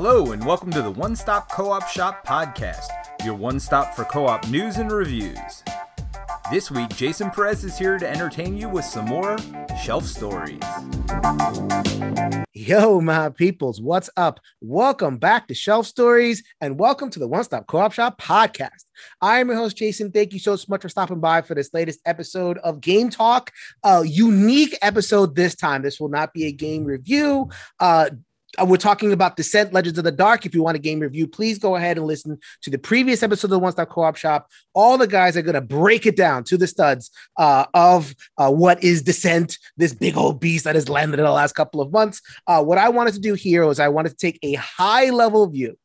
Hello, and welcome to the One Stop Co op Shop podcast, your one stop for co op news and reviews. This week, Jason Perez is here to entertain you with some more shelf stories. Yo, my peoples, what's up? Welcome back to Shelf Stories and welcome to the One Stop Co op Shop podcast. I am your host, Jason. Thank you so much for stopping by for this latest episode of Game Talk. A unique episode this time. This will not be a game review. Uh, we're talking about Descent Legends of the Dark. If you want a game review, please go ahead and listen to the previous episode of the One Stop Co op Shop. All the guys are going to break it down to the studs uh, of uh, what is Descent, this big old beast that has landed in the last couple of months. Uh, what I wanted to do here was I wanted to take a high level view.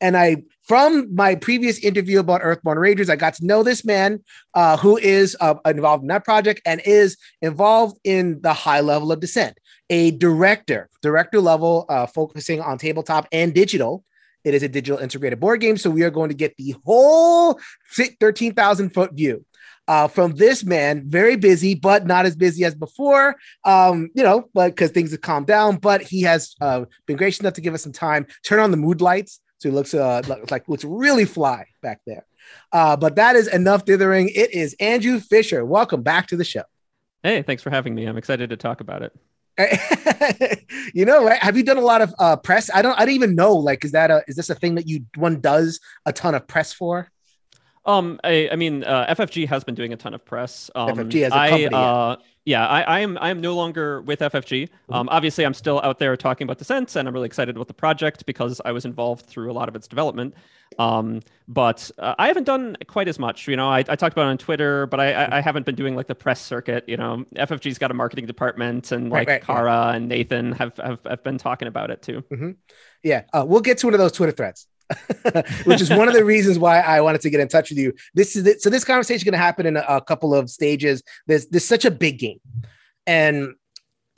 And I, from my previous interview about Earthborne Rangers, I got to know this man uh, who is uh, involved in that project and is involved in the high level of Descent a director, director level, uh, focusing on tabletop and digital. It is a digital integrated board game, so we are going to get the whole 13,000 foot view. Uh, from this man, very busy, but not as busy as before. Um, you know, but because things have calmed down, but he has uh, been gracious enough to give us some time. Turn on the mood lights, so he looks uh, like looks really fly back there. Uh, but that is enough dithering. It is Andrew Fischer. Welcome back to the show. Hey, thanks for having me. I'm excited to talk about it. you know, right? Have you done a lot of uh, press? I don't. I don't even know. Like, is that a is this a thing that you one does a ton of press for? Um, I, I mean, uh, FFG has been doing a ton of press. Um, FFG as a company. I, uh, yeah, I, I, am I am no longer with FFG. Mm-hmm. Um, obviously, I'm still out there talking about Descent, and I'm really excited about the project because I was involved through a lot of its development. Um, but uh, I haven't done quite as much. You know, I, I talked about it on Twitter, but I, I, I, haven't been doing like the press circuit. You know, FFG's got a marketing department, and like right, right, Kara yeah. and Nathan have, have, have been talking about it too. Mm-hmm. Yeah, uh, we'll get to one of those Twitter threads. which is one of the reasons why I wanted to get in touch with you. This is it. so. This conversation is going to happen in a, a, couple of stages. There's there's such a big game, and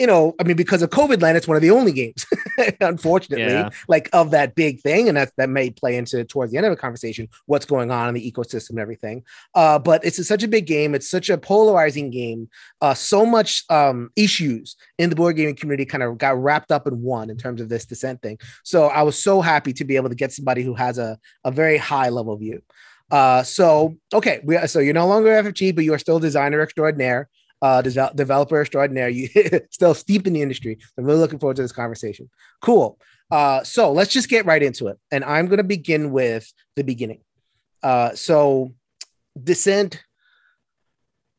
you know, I mean, because of COVID land, it's one of the only games, unfortunately, yeah. like of that big thing. And that, that may play into towards the end of the conversation, what's going on in the ecosystem and everything. Uh, but it's a, such a big game. It's such a polarizing game. Uh, so much um, issues in the board gaming community kind of got wrapped up in one in terms of this descent thing. So I was so happy to be able to get somebody who has a, a very high level view. Uh, so okay, we, so you're no longer FFG, but you are still designer extraordinaire uh, de- developer extraordinaire. You still steeped in the industry. I'm really looking forward to this conversation. Cool. Uh, so let's just get right into it. And I'm going to begin with the beginning. Uh, so Descent,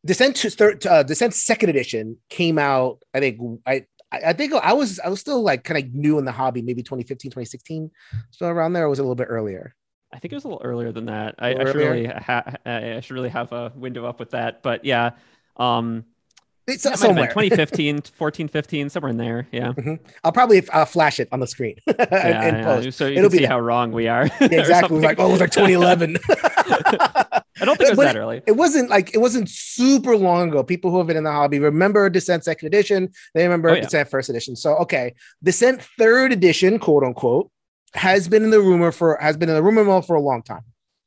Descent to third, uh, Descent second edition came out. I think I, I think I was I was still like kind of new in the hobby, maybe 2015, 2016, so around there. Or was it a little bit earlier? I think it was a little earlier than that. I, I should really ha- I should really have a window up with that. But yeah, um, it's yeah, somewhere. 2015 14 15 somewhere in there yeah. Mm-hmm. i'll probably uh, flash it on the screen. Yeah, yeah. so you It'll can see how wrong we are. Yeah, exactly. Like oh it was like 2011 i don't think it was but that early. it wasn't like it wasn't super long ago. People who have been in the hobby remember descent second edition. They remember oh, descent first edition. So okay. Descent third edition quote unquote has been in the rumor for has been in the rumor mill for a long time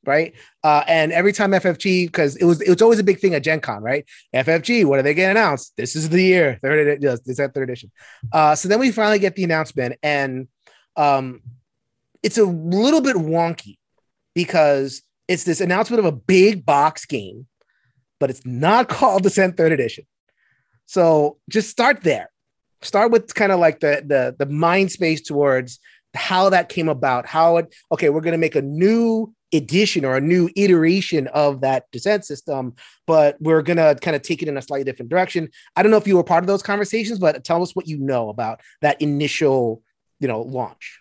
right? Uh, and every time FFG, because it was it was always a big thing at Gen Con, right? FFG, what are they getting announced? This is the year, third yes, this is third edition. Uh, so then we finally get the announcement, and um, it's a little bit wonky because it's this announcement of a big box game, but it's not called Descent Third Edition. So just start there. Start with kind of like the the the mind space towards how that came about. How it okay, we're gonna make a new edition or a new iteration of that descent system, but we're going to kind of take it in a slightly different direction. I don't know if you were part of those conversations, but tell us what you know about that initial, you know, launch.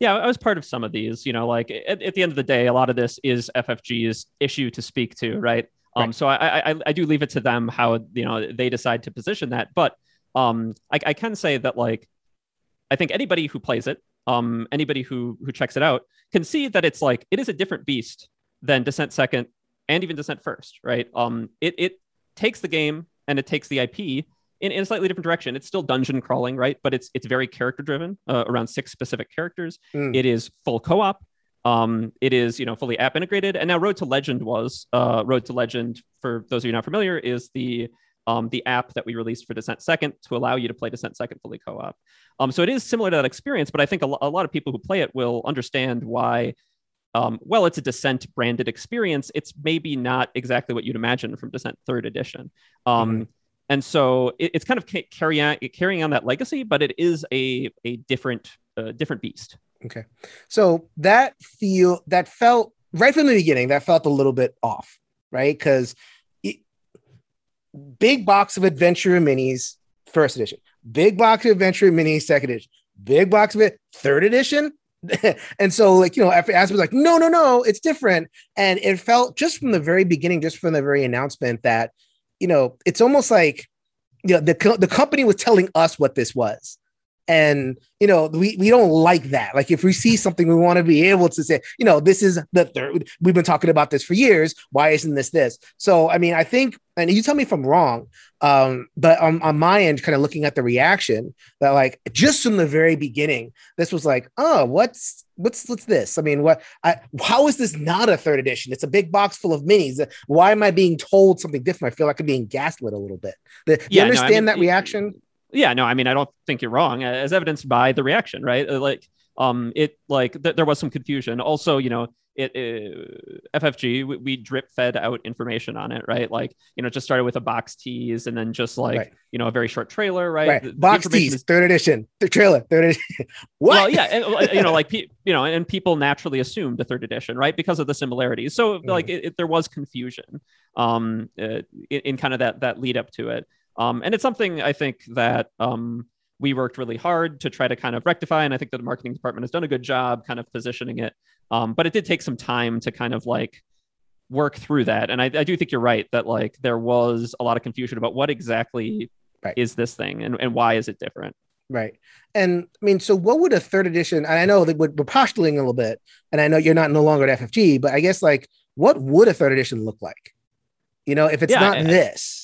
Yeah, I was part of some of these. You know, like at, at the end of the day, a lot of this is FFG's issue to speak to, right? Um, right. so I, I I do leave it to them how you know they decide to position that, but um, I, I can say that like I think anybody who plays it um, anybody who who checks it out can see that it's like it is a different beast than Descent Second and even Descent First, right? Um, it it takes the game and it takes the IP in, in a slightly different direction. It's still dungeon crawling, right? But it's it's very character driven, uh, around six specific characters. Mm. It is full co-op. Um, it is you know fully app integrated, and now Road to Legend was uh, Road to Legend. For those of you not familiar, is the um, the app that we released for Descent Second to allow you to play Descent Second fully co-op. Um, so it is similar to that experience, but I think a, a lot of people who play it will understand why. Um, well, it's a Descent branded experience. It's maybe not exactly what you'd imagine from Descent Third Edition. Um, mm-hmm. And so it, it's kind of ca- carry on, carrying on that legacy, but it is a a different uh, different beast. Okay, so that feel that felt right from the beginning. That felt a little bit off, right? Because big box of adventure minis, first edition, big box of adventure minis, second edition, big box of it, third edition. and so, like, you know, after As was like, no, no, no, it's different. And it felt just from the very beginning, just from the very announcement that, you know, it's almost like, you know, the, the company was telling us what this was and you know we, we don't like that. Like if we see something we want to be able to say you know this is the third we've been talking about this for years. Why isn't this this? So i mean i think and you tell me if i'm wrong um but on, on my end kind of looking at the reaction that like just from the very beginning this was like oh what's what's what's this? I mean what I, how is this not a third edition? It's a big box full of minis. Why am i being told something different? I feel like i'm being gaslit a little bit. Do you understand no, I mean, that reaction yeah, no, I mean, I don't think you're wrong, as evidenced by the reaction, right? Uh, like, um, it like th- there was some confusion. Also, you know, it, it FFG we, we, drip fed out information on it, right? Like, you know, just started with a box tease and then just like right. you know a very short trailer, right? right. The, box the tease, is... third edition, the trailer, third edition. what? Well, yeah, and, uh, you know, like you know, and people naturally assumed a third edition, right, because of the similarities. So mm. like, it, there was confusion, um, uh, in, in kind of that that lead up to it. Um, and it's something I think that um, we worked really hard to try to kind of rectify. And I think that the marketing department has done a good job kind of positioning it. Um, but it did take some time to kind of like work through that. And I, I, do think you're right that like there was a lot of confusion about what exactly right. is this thing and, and why is it different. Right. And I mean, so what would a third edition, and I know that we're postulating a little bit, and I know you're not no longer at FFG, but I guess like what would a third edition look like? You know, if it's yeah, not I, this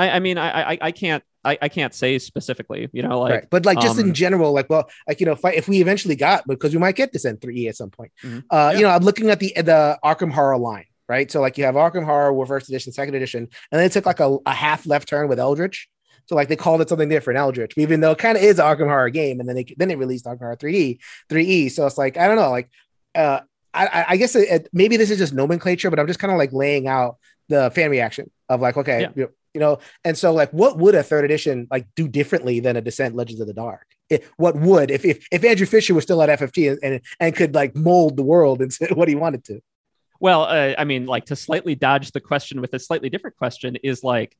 I, I mean, I, I, I can't I, I can't say specifically, you know, like, right. but like just um, in general, like, well, like, you know, if, I, if we eventually got, because we might get this N3E at some point, mm-hmm. uh, yeah. you know, I'm looking at the, the Arkham Horror line, right? So like you have Arkham Horror first edition, second edition, and then it took like a, a half left turn with Eldritch. So like they called it something different, Eldritch, even though it kind of is an Arkham Horror game. And then they, then they released Arkham Horror 3D, 3E. So it's like, I don't know, like, uh, I, I guess it, it, maybe this is just nomenclature, but I'm just kind of like laying out the fan reaction of like, okay, yeah. you know, you know? And so like what would a third edition like do differently than a descent legends of the dark? It, what would if, if if andrew fischer was still at ffg and, and, could like mold the world into what he wanted to? Well uh, i mean like to slightly dodge the question with a slightly different question is like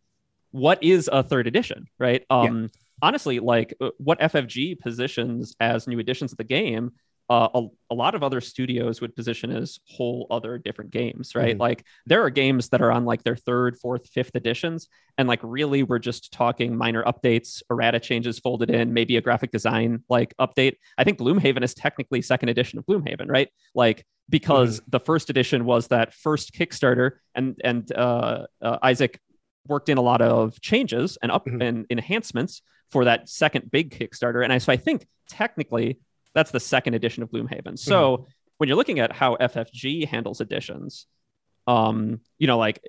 what is a third edition right? Um yeah. honestly like uh, what ffg positions as new editions of the game uh, a, a, lot of other studios would position as whole other different games, right? Mm-hmm. Like there are games that are on like their third, fourth, fifth editions, and like really we're just talking minor updates, errata changes folded in, maybe a graphic design like update. I think Gloomhaven is technically second edition of Gloomhaven, right? Like because mm-hmm. the first edition was that first Kickstarter, and and uh, uh, Isaac worked in a lot of changes and up mm-hmm. and enhancements for that second big Kickstarter, and I so I think technically that's the second edition of Gloomhaven. So mm-hmm. when you're looking at how FFG handles editions, um, you know, like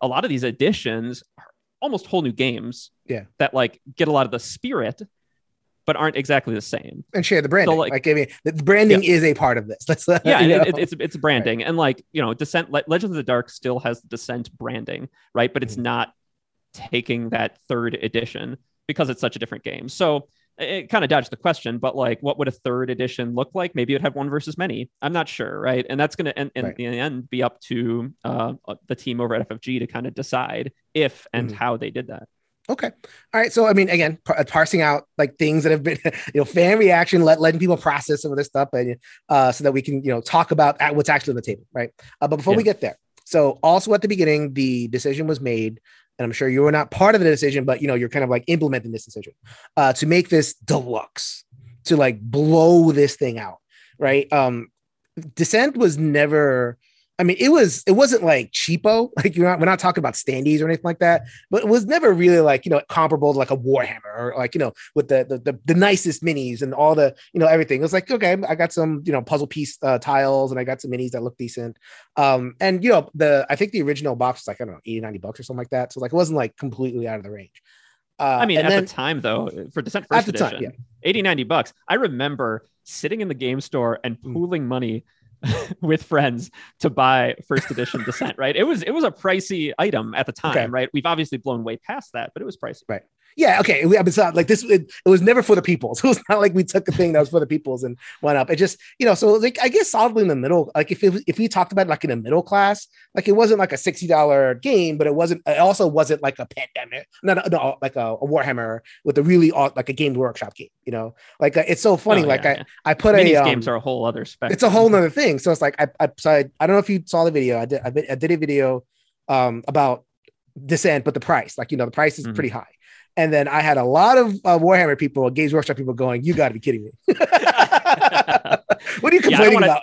a lot of these editions are almost whole new games. Yeah. That like get a lot of the spirit, but aren't exactly the same. And share the branding. So, like, like, I mean, the branding yeah. is a part of this. That's yeah, it, it's it's branding, right. and like you know, Descent Le- Legends of the Dark still has the Descent branding, right? But it's mm-hmm. not taking that third edition because it's such a different game. So it kind of dodged the question, but like, what would a third edition look like? Maybe it'd have one versus many. I'm not sure, right? And that's going to, in, right. in the end, be up to uh, uh the team over at FFG to kind of decide if and mm-hmm. how they did that. Okay. All right. So, I mean, again, par- uh, parsing out like things that have been, you know, fan reaction, let, letting people process some of this stuff, and uh, so that we can, you know, talk about what's actually on the table, right? Uh, but before yeah. we get there, so also at the beginning, the decision was made and I'm sure you were not part of the decision, but you know, you're kind of like implementing this decision uh, to make this deluxe, to like blow this thing out, right? Um, Descent was never I mean, it was it wasn't like cheapo, like you're not we're not talking about standees or anything like that, but it was never really like you know comparable to like a Warhammer or like you know with the the, the, the nicest minis and all the you know everything. It was like okay, I got some you know puzzle piece uh, tiles and I got some minis that look decent. Um, and you know the I think the original box was like I don't know 80, 90 bucks or something like that. So like it wasn't like completely out of the range. Uh, I mean, at then, the time though, for Descent First Edition, time, yeah. 80, 90 bucks. I remember sitting in the game store and mm. pooling money with friends to buy first edition Descent, right? It was it was a pricey item at the time, okay. right? We've obviously blown way past that, but it was pricey. Right yeah, okay. I mean, it's not like this. It, it, was never for the people. So it's not like we took a thing that was for the peoples and went up. It just, you know, so like I guess solidly in the middle. Like if it, if we talked about like in a middle class, like it wasn't like a sixty dollar game, but it wasn't. It also wasn't like a pandemic, no, no, no like a, a Warhammer with a really like a game workshop game. You know, like uh, it's so funny. Oh, like yeah, I, yeah. I put Minis a um, games are a whole other spectrum. It's a whole other thing. So it's like I, I, so I, I don't know if you saw the video. I did, I did, I did a video um about descent, but the price, like you know, the price is mm-hmm. pretty high. And then I had a lot of uh, Warhammer people, Games Workshop people going, You got to be kidding me. what are you complaining yeah, I wanna, about?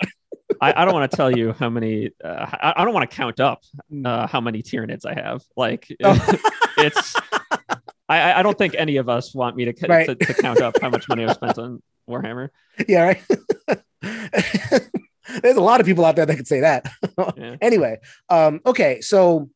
I, I, don't want to tell you how many, uh, I, I, don't want to count up mm. uh, how many Tyranids I have. Like, oh. it's, I, I don't think any of us want me to, right. to, to count up how much money I've spent on Warhammer. Yeah, right. There's a lot of people out there that could say that. Yeah. anyway, um, okay, so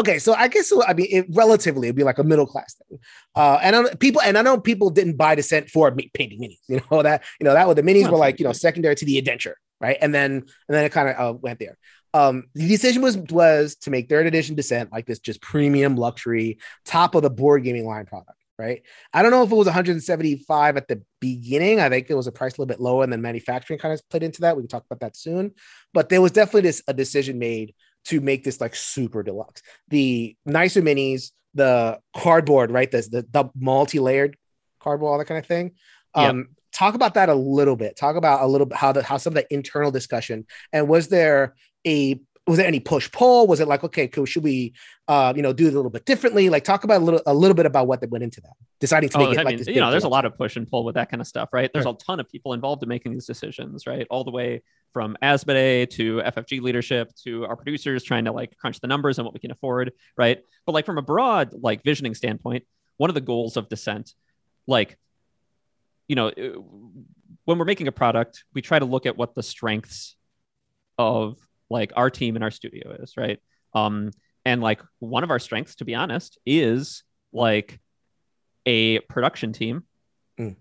Okay, so I guess I mean it, relatively it'd be like a middle class thing, uh, and I, people and I know people didn't buy Descent for painting minis. You know that you know that was the minis were like you know secondary to the adventure, right? And then and then it kind of uh, went there. Um, the decision was was to make third edition Descent like this just premium luxury top of the board gaming line product, right? I don't know if it was 175 at the beginning. I think it was a price a little bit lower, and then manufacturing kind of played into that. We can talk about that soon, but there was definitely this a decision made to make this like super deluxe. The nicer minis, the cardboard, right? The the, the multi-layered cardboard, all that kind of thing. Um, yep. talk about that a little bit. Talk about a little bit how the how some of the internal discussion and was there a was there any push pull? Was it like, okay, cool, should we, uh, you know, do it a little bit differently? Like, talk about a little, a little bit about what that went into that, deciding to make oh, it I like mean, You know, there's a lot of push and pull with that kind of stuff, right? There's a ton of people involved in making these decisions, right? All the way from Asmodee to FFG leadership to our producers trying to like crunch the numbers and what we can afford, right? But like from a broad like visioning standpoint, one of the goals of Descent, like, you know, when we're making a product, we try to look at what the strengths of like our team and our studio is, right? Um, and like one of our strengths, to be honest, is like a production team, mm.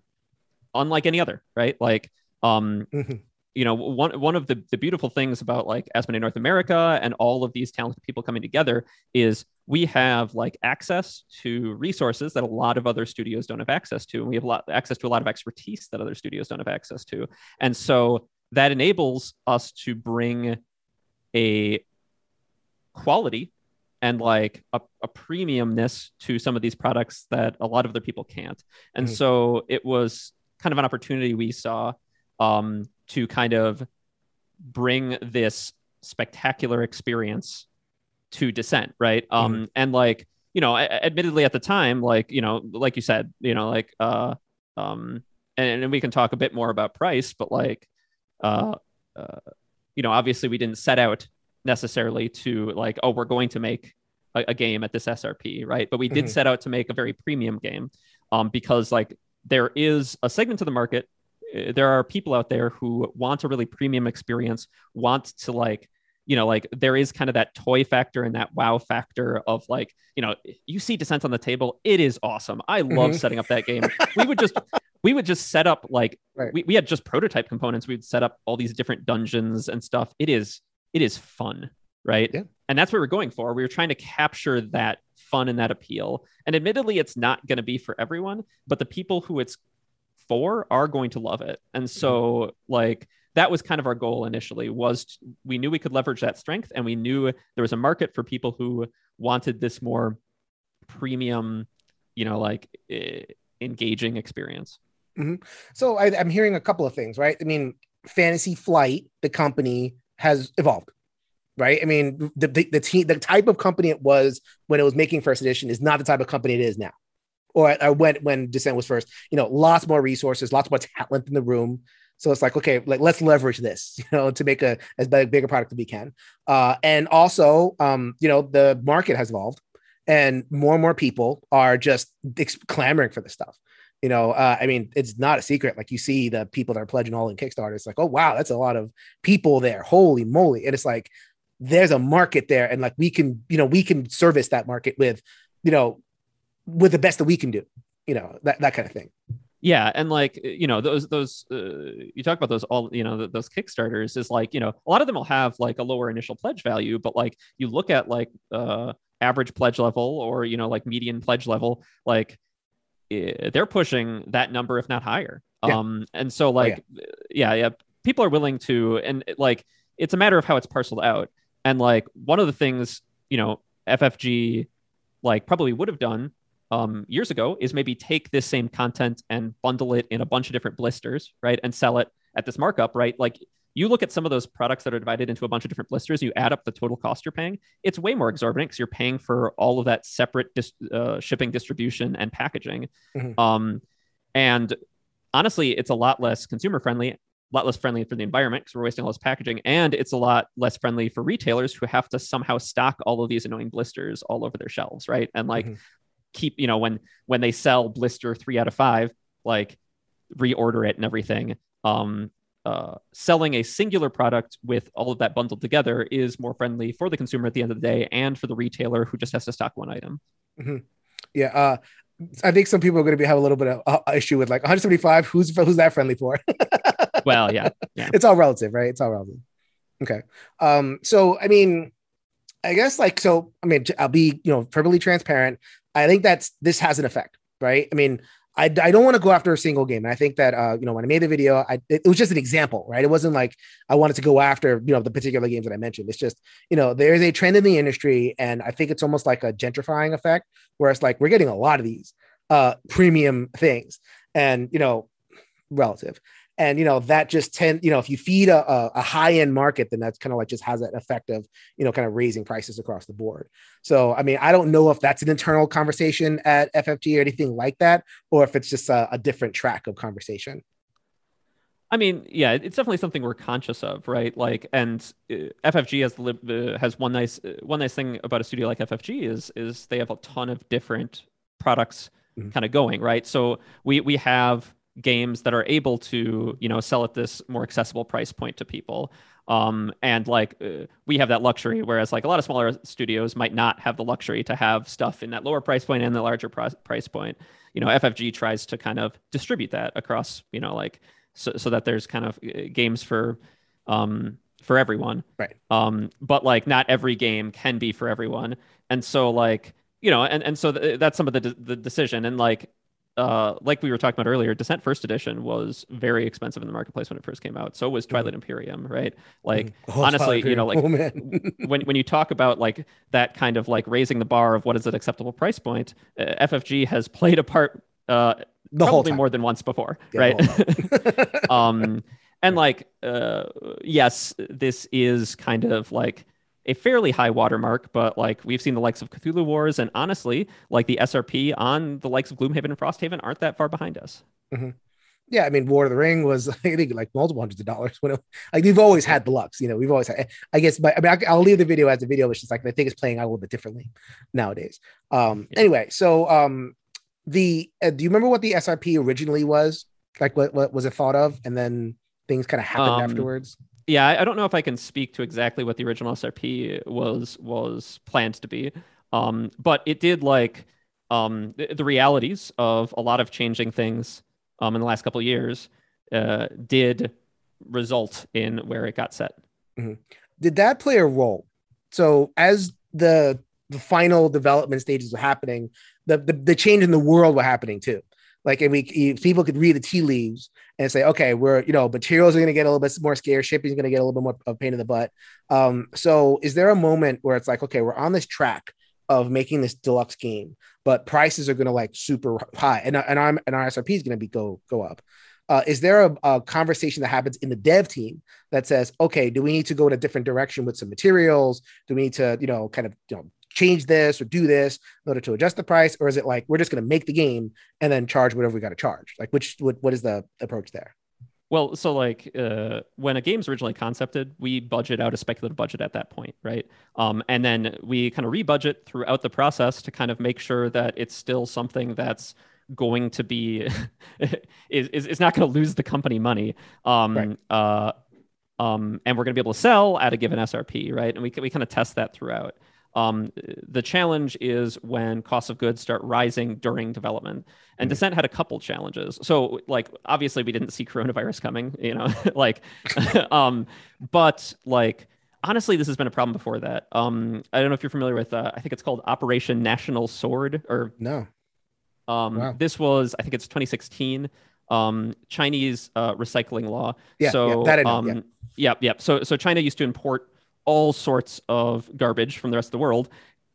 unlike any other, right? Like, um, mm-hmm. you know, one one of the the beautiful things about like Asmodee North America and all of these talented people coming together is we have like access to resources that a lot of other studios don't have access to, and we have a lot access to a lot of expertise that other studios don't have access to, and so that enables us to bring a quality and like a, a premiumness to some of these products that a lot of other people can't. And mm-hmm. so it was kind of an opportunity we saw um, to kind of bring this spectacular experience to Descent, right? Um, mm-hmm. and like you know, admittedly at the time, like you know, like you said, you know, like uh, um, and, and we can talk a bit more about price, but like uh, uh you know, obviously we didn't set out necessarily to like, oh, we're going to make a, a game at this SRP, right? But we did mm-hmm. set out to make a very premium game um, because like there is a segment of the market. Eh, there are people out there who want a really premium experience, want to like you know, like there is kind of that toy factor and that wow factor of like, you know, you see Descent on the table, it is awesome. I love mm-hmm. setting up that game. we would just we would just set up like right. we, we had just prototype components. We'd set up all these different dungeons and stuff. It is it is fun, right? Yeah. And that's what we're going for. We were trying to capture that fun and that appeal. And admittedly, it's not going to be for everyone, but the people who it's for are going to love it. And so, mm-hmm. like, that was kind of our goal initially was to, we knew we could leverage that strength and we knew there was a market for people who wanted this more premium you know like eh, engaging experience mm-hmm. so I, i'm hearing a couple of things right i mean fantasy flight the company has evolved right i mean the, the, the team the type of company it was when it was making first edition is not the type of company it is now or, or when when descent was first you know lots more resources lots more talent in the room So it's like, okay, like let's leverage this, you know, to make a as big, bigger product as we can. Uh, and also, um, you know, the market has evolved, and more and more people are just ex- clamoring for this stuff. You know, uh, I mean, it's not a secret. Like you see the people that are pledging all in Kickstarter. It's like, oh wow, that's a lot of people there. Holy moly! And it's like, there's a market there, and like we can, you know, we can service that market with, you know, with the best that we can do. You know, that that kind of thing yeah and like you know those those uh, you talk about those all you know those kickstarters is like you know a lot of them will have like a lower initial pledge value but like you look at like uh average pledge level or you know like median pledge level like they're pushing that number if not higher yeah. um and so like oh, yeah. yeah yeah people are willing to and like it's a matter of how it's parceled out and like one of the things you know ffg like probably would have done um, years ago is maybe take this same content and bundle it in a bunch of different blisters, right, and sell it at this markup, right? Like you look at some of those products that are divided into a bunch of different blisters, you add up the total cost you're paying. It's way more exorbitant because you're paying for all of that separate dis- uh, shipping, distribution, and packaging. Mm-hmm. Um, and honestly, it's a lot less consumer friendly, a lot less friendly for the environment because we're wasting all this packaging, and it's a lot less friendly for retailers who have to somehow stock all of these annoying blisters all over their shelves, right? And like. Mm-hmm keep you know when when they sell blister three out of five like reorder it and everything um uh, selling a singular product with all of that bundled together is more friendly for the consumer at the end of the day and for the retailer who just has to stock one item. Mm-hmm. Yeah, uh, I think some people are going to be have a little bit of uh, issue with like 175. Who's who's that friendly for? well, yeah, yeah, it's all relative, right? It's all relative. Okay, um, so I mean, I guess like so. I mean, I'll be you know perfectly transparent. I think that's this has an effect, right? I mean, I, I don't want to go after a single game. And I think that uh, you know when I made the video, I it, it, was just an example, right? It wasn't like I wanted to go after you know the particular games that I mentioned. It's just you know there's a trend in the industry, and I think it's almost like a gentrifying effect, where it's like we're getting a lot of these uh, premium things, and you know relative and you know that just tend you know if you feed a, a high end market then that's kind of like just has that effect of you know kind of raising prices across the board so i mean i don't know if that's an internal conversation at ffg or anything like that or if it's just a, a different track of conversation I mean, yeah, it's definitely something we're conscious of, right? Like, and uh, FFG has uh, has one nice uh, one nice thing about a studio like FFG is is they have a ton of different products mm-hmm. kind of going, right? So we we have games that are able to you know sell at this more accessible price point to people. Um, and like uh, we have that luxury whereas like a lot of smaller studios might not have the luxury to have stuff in that lower price point and the larger pr- price point. You know ffg tries to kind of distribute that across you know like so, so that there's kind of uh, games for um for everyone. Right. Um but like not every game can be for everyone. And so like you know and and so th- that's some of the de- the decision. And like uh, like we were talking about earlier, Descent First Edition was very expensive in the marketplace when it first came out. So was Twilight mm-hmm. Imperium, right? Like mm-hmm. oh, honestly, you know, like oh, when when you talk about like that kind of like raising the bar of what is an acceptable price point, uh, FFG has played a part uh, the probably more than once before, yeah, right? um, and like uh, yes, this is kind of like a fairly high watermark, but like we've seen the likes of Cthulhu Wars, and honestly, like the SRP on the likes of Gloomhaven and Frosthaven aren't that far behind us. Mm-hmm. Yeah, I mean, War of the Ring was I think like multiple hundreds of dollars. When it, like we've always had the Lux, you know, we've always had. I guess, but I mean, I, will leave the video as a video. which is like I think it's playing out a little bit differently nowadays. Um, yeah. Anyway, so um, the uh, do you remember what the SRP originally was? Like, what what was it thought of, and then things kind of happened um, afterwards? Yeah, I don't know if I can speak to exactly what the original SRP was was planned to be, um, but it did like um, the, the, realities of a lot of changing things um, in the last couple years uh, did result in where it got set. Mm-hmm. Did that play a role? So as the the final development stages were happening, the, the the change in the world were happening too. Like, and we people could read the tea leaves and say, okay, we're you know materials are going to get a little bit more scarce, shipping is going to get a little bit more of pain in the butt. Um, so, is there a moment where it's like, okay, we're on this track of making this deluxe game, but prices are going to like super high, and and I'm and our SRP is going to be go go up. Uh, is there a, a, conversation that happens in the dev team that says, okay, do we need to go in a different direction with some materials? Do we need to, you know, kind of, you know, change this or do this in order to adjust the price, or is it like we're just going to make the game and then charge whatever we got to charge? Like, which what what is the approach there? Well, so like uh, when a game's originally concepted, we budget out a speculative budget at that point, right? Um, and then we kind of rebudget throughout the process to kind of make sure that it's still something that's going to be is, is, is not going to lose the company money. Um, right. uh, um, and we're going to be able to sell at a given SRP, right? And we we kind of test that throughout. Um, the challenge is when costs of goods start rising during development. And mm-hmm. Descent had a couple challenges. So, like, obviously, we didn't see coronavirus coming, you know, like, um, but like, honestly, this has been a problem before that. Um, I don't know if you're familiar with, uh, I think it's called Operation National Sword or no. Um, wow. This was, I think it's 2016. Um, Chinese uh, recycling law. Yeah, so, yeah, that I know, um, yeah. Yep, yep. So, so China used to import all sorts of garbage from the rest of the world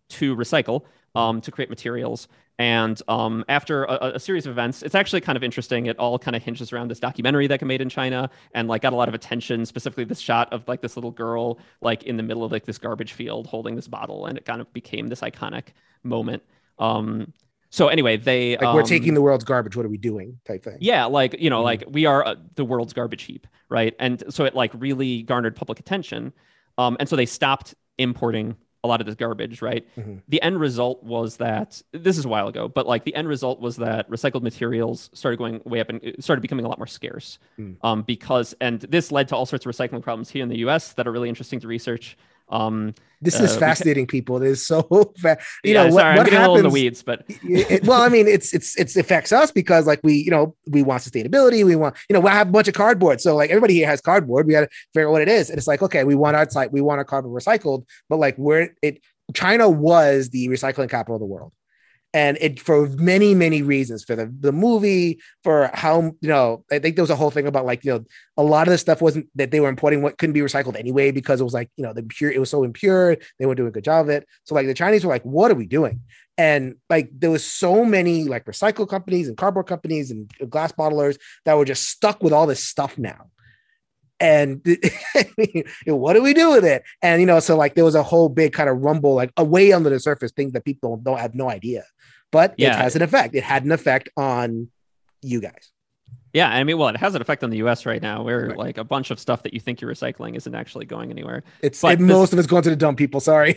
to recycle um, to create materials. And um, after a, a, series of events, it's actually kind of interesting. It all kind of hinges around this documentary that got made in China and like got a lot of attention, specifically this shot of like this little girl like in the middle of like this garbage field holding this bottle, and it kind of became this iconic moment. Um, so anyway, they like we're um, taking the world's garbage. What are we doing? Type thing. Yeah, like you know, mm-hmm. like we are uh, the world's garbage heap, right? And so it like really garnered public attention. Um, and so they stopped importing a lot of this garbage, right? Mm-hmm. The end result was that this is a while ago, but like the end result was that recycled materials started going way up and started becoming a lot more scarce. Mm. Um, because, and this led to all sorts of recycling problems here in the US that are really interesting to research. Um, this is uh, fascinating, people. It is so you yeah, know what, sorry, what happens in the weeds, but it, well, I mean, it's it's it's affects us because like we you know we want sustainability, we want you know we have a bunch of cardboard, so like everybody here has cardboard. We got to figure out what it is, and it's like okay, we want our site, we want our carbon recycled, but like where it China was the recycling capital of the world and it for many many reasons for the the movie for how you know i think there was a whole thing about like you know a lot of the stuff wasn't that they were importing what couldn't be recycled anyway because it was like you know the pure it was so impure they weren't doing a good job of it. So like the chinese were like what are we doing? And like there was so many like recycle companies and cardboard companies and glass bottlers that were just stuck with all this stuff now and what do we do with it? And you know, so like there was a whole big kind of rumble, like away under the surface, things that people don't have no idea but yeah. it has an effect. It had an effect on you guys. Yeah, I mean, well, it has an effect on the U.S. right now, where right. like a bunch of stuff that you think you're recycling isn't actually going anywhere. It's it, most of it's going to the dumb people. Sorry.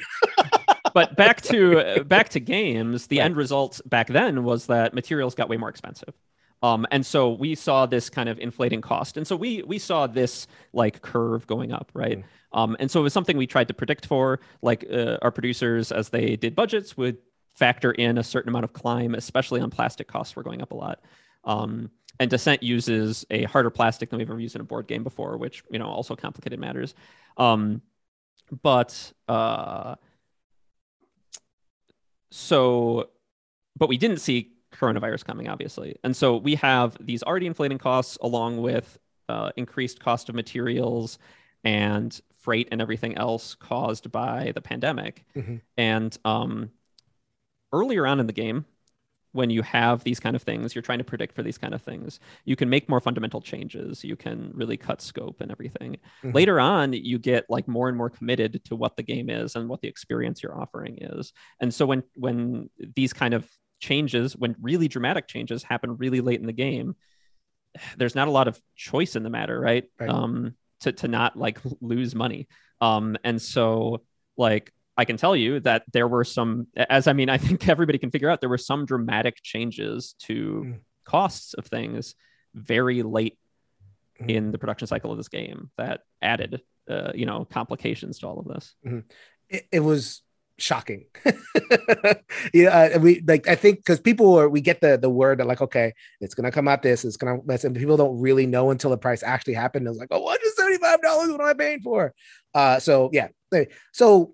but back to back to games, the right. end result back then was that materials got way more expensive. Um, and so we saw this kind of inflating cost, and so we we saw this like curve going up, right? Mm. Um, and so it was something we tried to predict for. Like uh, our producers, as they did budgets, would factor in a certain amount of climb, especially on plastic costs were going up a lot. Um, and Descent uses a harder plastic than we've ever used in a board game before, which you know also complicated matters. Um, but uh, so, but we didn't see coronavirus coming, obviously, and so we have these already inflating costs along with uh, increased cost of materials and freight and everything else caused by the pandemic. Mm-hmm. And um, earlier on in the game, when you have these kind of things, you're trying to predict for these kind of things. You can make more fundamental changes. You can really cut scope and everything. Mm-hmm. Later on, you get like more and more committed to what the game is and what the experience you're offering is. And so when when these kind of changes, when really dramatic changes happen really late in the game, there's not a lot of choice in the matter, right? right. Um, to to not like lose money. Um, and so like I can tell you that there were some, as I mean, I think everybody can figure out, there were some dramatic changes to mm. costs of things very late mm. in the production cycle of this game that added, uh, you know, complications to all of this. Mm. It, it, was shocking. yeah, uh, we like I think because people are we get the the word that like okay, it's gonna come out this, it's gonna and people don't really know until the price actually happened. It's like oh, what is seventy five dollars? What am I paying for? Uh, so yeah, so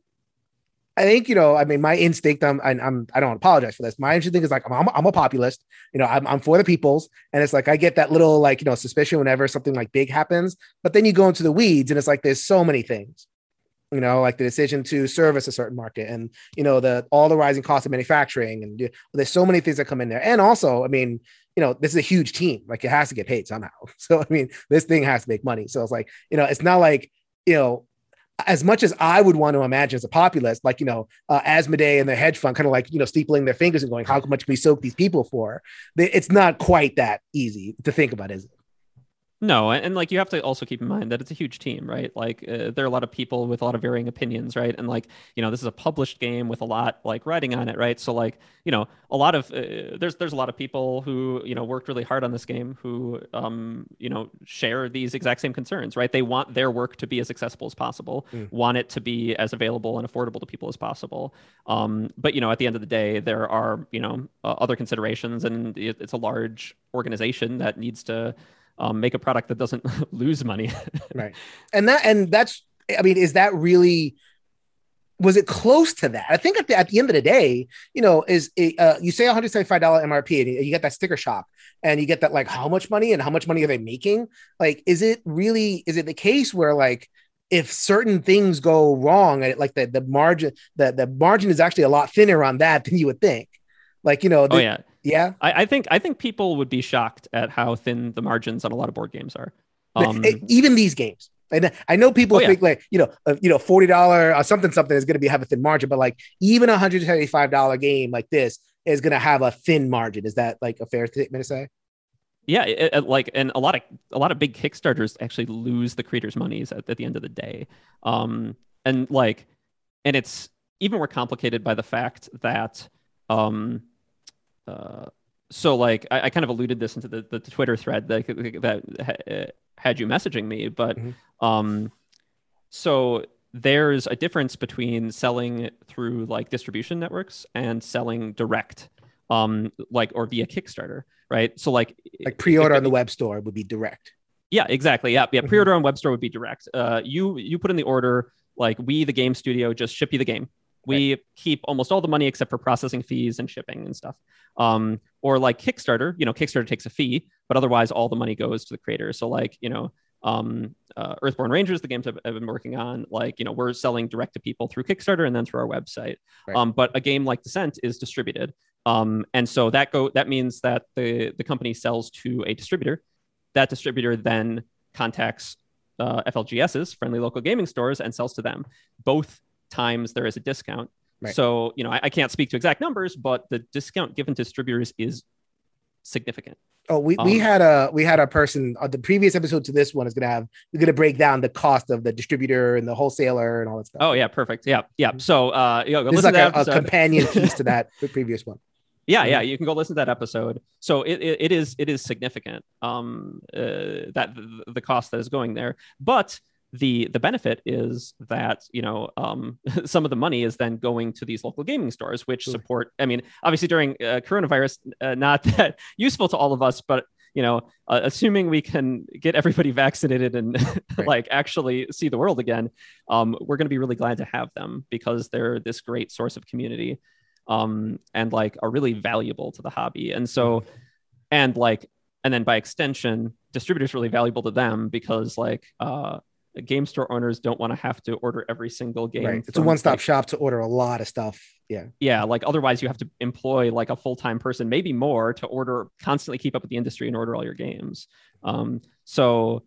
I think you know. I mean, my instinct. I'm. I'm. I don't apologize for this. My instinct is like I'm. I'm a populist. You know, I'm. I'm for the peoples, and it's like I get that little like you know suspicion whenever something like big happens. But then you go into the weeds, and it's like there's so many things. You know, like the decision to service a certain market, and you know the all the rising costs of manufacturing, and there's so many things that come in there. And also, I mean, you know, this is a huge team. Like it has to get paid somehow. So I mean, this thing has to make money. So it's like you know, it's not like you know as much as I would want to imagine as a populist, like, you know, uh, Asmodee and the hedge fund kind of like, you know, steepling their fingers and going, how much can we soak these people for? It's not quite that easy to think about, is it? No, and, and, like you have to also keep in mind that it's a huge team, right? Like uh, there are a lot of people with a lot of varying opinions, right? And like you know, this is a published game with a lot like writing on it, right? So like you know, a lot of uh, there's there's a lot of people who you know worked really hard on this game who um you know share these exact same concerns, right? They want their work to be as accessible as possible, mm. want it to be as available and affordable to people as possible. Um, but you know, at the end of the day, there are you know uh, other considerations, and it, it's a large organization that needs to um, make a product that doesn't lose money. right. And that and that's I mean, is that really was it close to that? I think at the, at the end of the day, you know, is it, uh, you say $175 MRP and you get that sticker shock and you get that like how much money and how much money are they making? Like, is it really is it the case where like if certain things go wrong, like the the margin the the margin is actually a lot thinner on that than you would think. Like you know, the, oh yeah, yeah. I, I, think I think people would be shocked at how thin the margins on a lot of board games are. Um, Even these games. And I know people oh, think yeah. like you know uh, you know forty dollar uh, something something is going to be have a thin margin, but like even a hundred seventy five dollar game like this is going to have a thin margin. Is that like a fair statement to say? Yeah, it, it, like and a lot of a lot of big Kickstarters actually lose the creators' monies at, at the end of the day, um, and like and it's even more complicated by the fact that um, uh, so like I, I, kind of alluded this into the, the Twitter thread that that had you messaging me, but mm-hmm. um, so there's a difference between selling through like distribution networks and selling direct, um, like or via Kickstarter, right? So like like pre-order if, on the web store would be direct. Yeah, exactly. Yeah, yeah. Mm-hmm. Pre-order on web store would be direct. Uh, you you put in the order, like we the game studio just ship you the game we right. keep almost all the money except for processing fees and shipping and stuff. Um, or like Kickstarter, you know, Kickstarter takes a fee, but otherwise all the money goes to the creators. So like, you know, um, uh, Earthborne Rangers, the games I've, I've, been working on, like, you know, we're selling direct to people through Kickstarter and then through our website. Right. Um, but a game like Descent is distributed. Um, and so that go that means that the the company sells to a distributor. That distributor then contacts uh, FLGS's friendly local gaming stores and sells to them. Both times there is a discount. Right. So, you know, I, I, can't speak to exact numbers, but the discount given to distributors is significant. Oh, we, um, we had a we had a person uh, the previous episode to this one is gonna have we're gonna break down the cost of the distributor and the wholesaler and all that stuff. Oh yeah, perfect. Yeah, yeah. Mm-hmm. So uh, you know, this is like a, a, companion piece to that the previous one. Yeah, yeah, mm-hmm. you can go listen to that episode. So it, it, it is it is significant um uh, that the, the cost that is going there, but the the benefit is that you know um, some of the money is then going to these local gaming stores which support i mean obviously during uh, coronavirus uh, not that useful to all of us but you know uh, assuming we can get everybody vaccinated and right. like actually see the world again um, we're going to be really glad to have them because they're this great source of community um, and like are really valuable to the hobby and so mm-hmm. and like and then by extension distributors really valuable to them because like uh game store owners don't want to have to order every single game. Right. It's a one-stop like, shop to order a lot of stuff. Yeah. Yeah. Like otherwise you have to employ like a full-time person, maybe more to order, constantly keep up with the industry and order all your games. Um, so,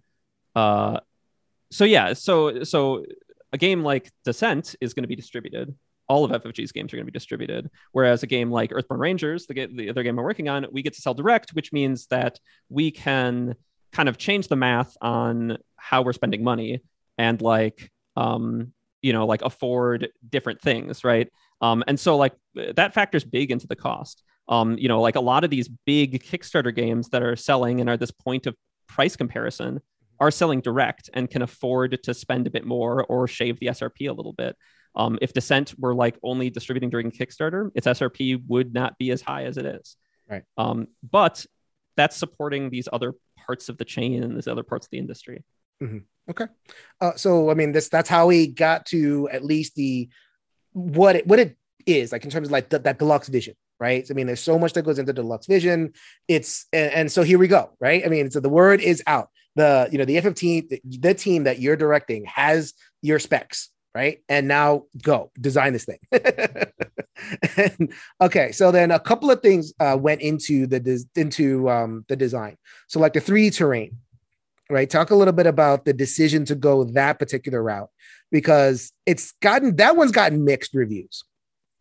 uh, so yeah, so, so a game like Descent is going to be distributed. All of FFG's games are going to be distributed. Whereas a game like Earthborne Rangers, the, the other game I'm working on, we get to sell direct, which means that we can kind of change the math on how we're spending money and like um you know like afford different things right? Um and so like that factors big into the cost. Um you know like a lot of these big kickstarter games that are selling and are this point of price comparison are selling direct and can afford to spend a bit more or shave the srp a little bit. Um, if descent were like only distributing during kickstarter its srp would not be as high as it is. Right. Um, but that's supporting these other parts of the chain and these other parts of the industry Mm-hmm. Okay. Uh, so I mean, this that's how we got to at least the what it what it is like in terms of like that deluxe vision, right? I mean, there's so much that goes into deluxe vision. It's and, and so here we go, right? I mean, so the word is out. The you know the F15 the, the team that you're directing has your specs, right? And now go design this thing. and, okay, so then a couple of things uh, went into the des- into um, the design. So like the three terrain, right? Talk a little bit about the decision to go that particular route because it's gotten that one's gotten mixed reviews,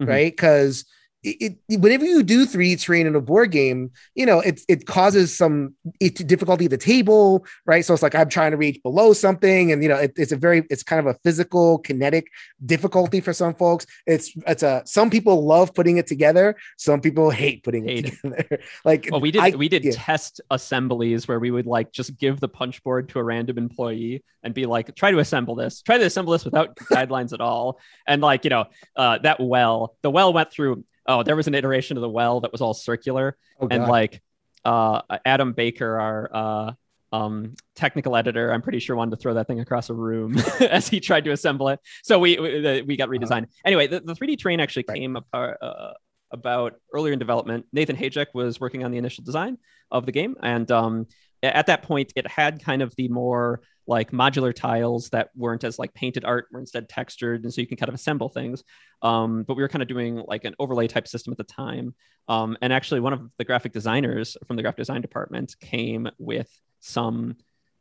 mm-hmm. right? Because it, it, whenever you do 3D terrain in a board game, you know, it, it causes some it, difficulty at the table, right? So it's like I'm trying to reach below something, and you know, it, it's a very, it's kind of a physical, kinetic difficulty for some folks. It's it's a some people love putting it together, some people hate putting hate. it together. like, well, we did I, we did yeah. test assemblies where we would like just give the punch board to a random employee and be like, try to assemble this, try to assemble this without guidelines at all, and like you know, uh, that well, the well went through oh, there was an iteration of the well that was all circular, oh, and like uh, Adam Baker, our uh, um, technical editor, I'm pretty sure wanted to throw that thing across a room as he tried to assemble it. So we we, we got redesigned. Uh-huh. Anyway, the, the 3D terrain actually right. came apart. Uh, about earlier in development, Nathan Hajek was working on the initial design of the game, and um, at that point, it had kind of the more like modular tiles that weren't as like painted art, were instead textured, and so you can kind of assemble things. Um, but we were kind of doing like an overlay type system at the time. Um, and actually, one of the graphic designers from the graphic design department came with some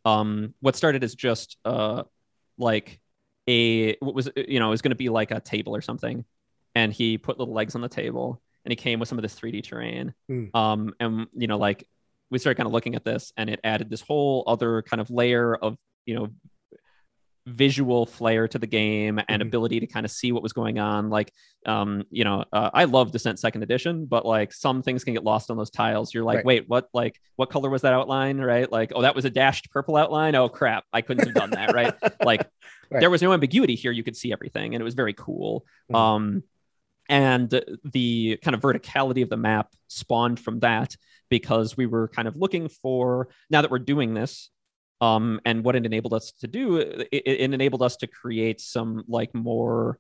um, what started as just uh, like a what was you know it was going to be like a table or something, and he put little legs on the table, and he came with some of this 3D terrain. Mm. Um, and you know like we started kind of looking at this and it added this whole other kind of layer of you know visual flair to the game and mm-hmm. ability to kind of see what was going on. Like um you know uh, i love descent second edition but like some things can get lost on those tiles. You're like right. wait what like what color was that outline? Right? Like oh that was a dashed purple outline? Oh crap. I couldn't have done that. Right? Like right. there was no ambiguity here. You could see everything and it was very cool. Mm-hmm. um and the kind of verticality of the map spawned from that because we were kind of looking for now that we're doing this um, and what it enabled us to do it, it enabled us to create some like more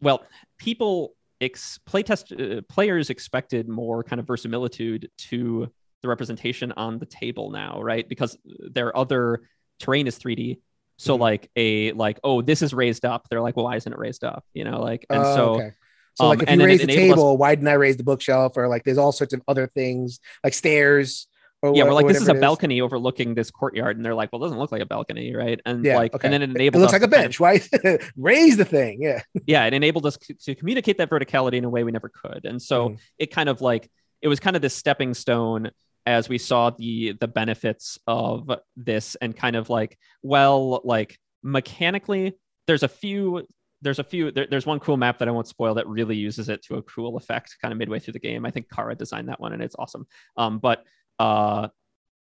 well people ex- playtest uh, players expected more kind of verisimilitude to the representation on the table now right because their other terrain is 3d so mm-hmm. like a like oh this is raised up they're like well why isn't it raised up you know like and so okay. So um, like if you raise the table, us- why didn't I raise the bookshelf? Or like there's all sorts of other things like stairs. yeah, we're like this is a balcony overlooking this courtyard, and they're like, well, it doesn't look like a balcony, right? And yeah, like, okay. and then it enabled. It looks like a bench. Why raise the thing? Yeah, yeah, it enabled us to communicate that verticality in a way we never could, and so mm. it kind of like it was kind of this stepping stone as we saw the the benefits of this, and kind of like, well, like mechanically, there's a few there's a few there, there's one cool map that i won't spoil that really uses it to a cool effect kind of midway through the game i think kara designed that one and it's awesome um, but uh,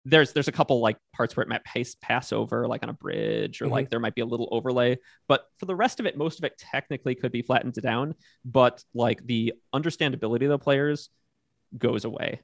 there's there's a couple like parts where it might pass, pass over like on a bridge or mm-hmm. like there might be a little overlay but for the rest of it most of it technically could be flattened down but like the understandability of the players goes away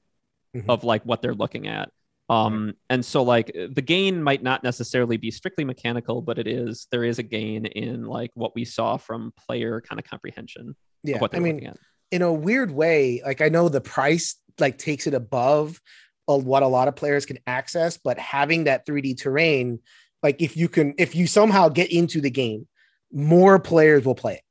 mm-hmm. of like what they're looking at um right. and so like the gain might not necessarily be strictly mechanical but it is there is a gain in like what we saw from player kind of comprehension yeah i mean in a weird way like i know the price like takes it above what a lot of players can access but having that 3d terrain like if you can if you somehow get into the game more players will play it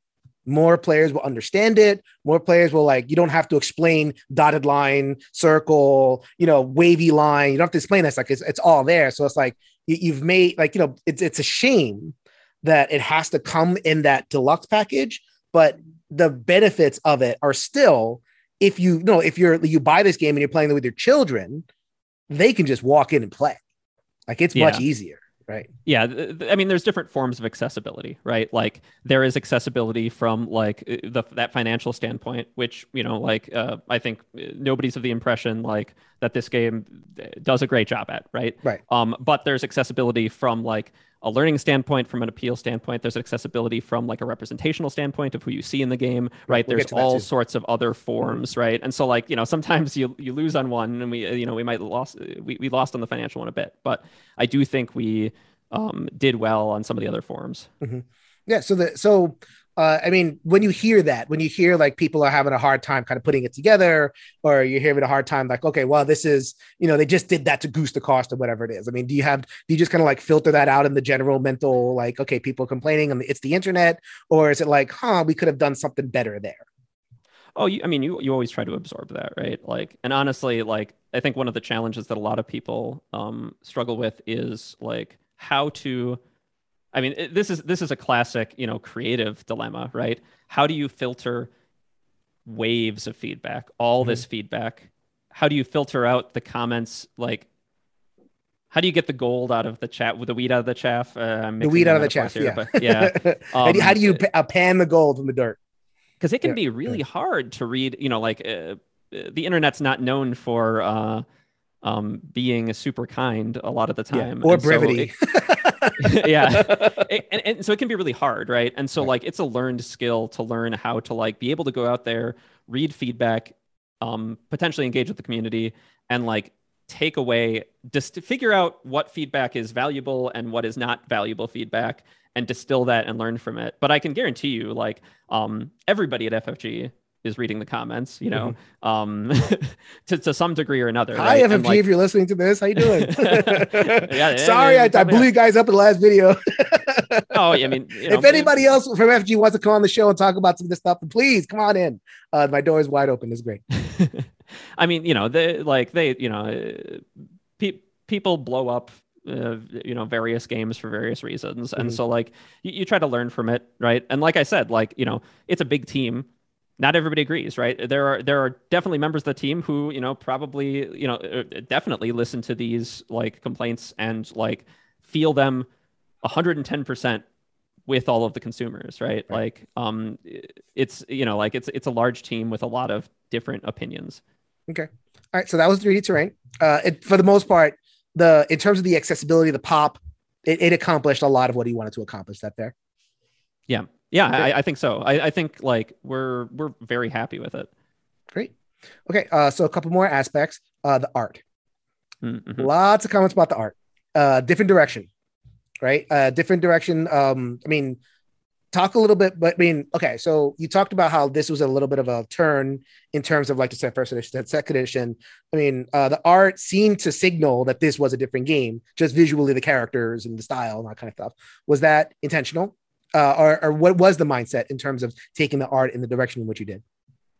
more players will understand it. More players will like you don't have to explain dotted line circle you know wavy line. You don't have to explain that like it's, it's all there. So it's like you, have made like you know it's it's a shame that it has to come in that deluxe package but the benefits of it are still if you, you know if you're you buy this game and you're playing it with your children they can just walk in and play. Like it's yeah. much easier right. Yeah i mean there's different forms of accessibility right? Like there is accessibility from like uh, the that financial standpoint which you know like uh, i think uh, nobody's of the impression like that this game does a great job at right? Right. Um but there's accessibility from like a learning standpoint, from an appeal standpoint. There's accessibility from like a representational standpoint of who you see in the game, right? We'll there's all sorts of other forms, mm-hmm. right? And so like you know sometimes you you lose on one, and we you know we might lost we, we lost on the financial one a bit, but I do think we um, did well on some of the other forms. Mm-hmm. Yeah. So the so uh, I mean, when you hear that, when you hear like people are having a hard time kind of putting it together, or you're having a hard time, like, okay, well, this is, you know, they just did that to goose the cost or whatever it is. I mean, do you have, do you just kind of like filter that out in the general mental, like, okay, people complaining and it's the internet, or is it like, huh, we could have done something better there? Oh, you, I mean, you you always try to absorb that, right? Like, and honestly, like, I think one of the challenges that a lot of people um, struggle with is like how to I mean, this is this is a classic, you know, creative dilemma, right? How do you filter waves of feedback, all Mhm. this feedback. How do you filter out the comments? Like, how do you get the gold out of the chat with the weed out of the chaff? Uh, the weed out of the chaff. metaphors Yeah. but yeah, how do you, how Um, do you uh, pan the gold from the dirt? because it can Yeah, be really hard to read. You know, like uh, the internet's not known for uh, um, being super kind a lot of the Yeah. time, Or and so brevity. it- yeah, It- and, and so it can be really hard, right? And so Right. like it's a learned skill to learn how to like be able to go out there, read feedback, um, potentially engage with the community, and like take away just to figure out what feedback is valuable and what is not valuable feedback and distill that and learn from it but i can guarantee you like um, everybody at ffg is reading the comments you know um, to, to some degree or another Mm-hmm. Hi, right? FFG, like, if you're listening to this, how you doing? yeah, Sorry, yeah, I, I blew you guys up in the last video. oh yeah, i mean you know, if anybody else from FG wants to come on the show and talk about some of this stuff, please come on in. Uh, my door is wide open. It's great. I mean, you know, they like they, you know, uh, pe- people blow up, uh, you know, various games for various reasons, and Mhm. so like you, you try to learn from it, right? And like I said, like you know, it's a big team. Not everybody agrees, right? There are there are definitely members of the team who, you know, probably, you know, uh, definitely listen to these like complaints and like feel them 110% with all of the consumers, right? Right. Like um it's you know, like it's it's a large team with a lot of different opinions. Okay, all right, so that was 3D terrain. Uh, it, for the most part, the in terms of the accessibility, the pop, it, it accomplished a lot of what he wanted to accomplish. That there. Yeah, Okay. I, I think so. I, I think like we're we're very happy with it. Great. Okay, uh, so a couple more aspects. Uh, the art. Mhm. Lots of comments about the art. Uh, different direction, right? Uh, different direction. Um, I mean, talk a little bit, but I mean, okay. So you talked about how this was a little bit of a turn in terms of like the first edition, the second edition. I mean, uh, the art seemed to signal that this was a different game, just visually, the characters and the style and that kind of stuff. Was that intentional? Uh, or, or what was the mindset in terms of taking the art in the direction in which you did?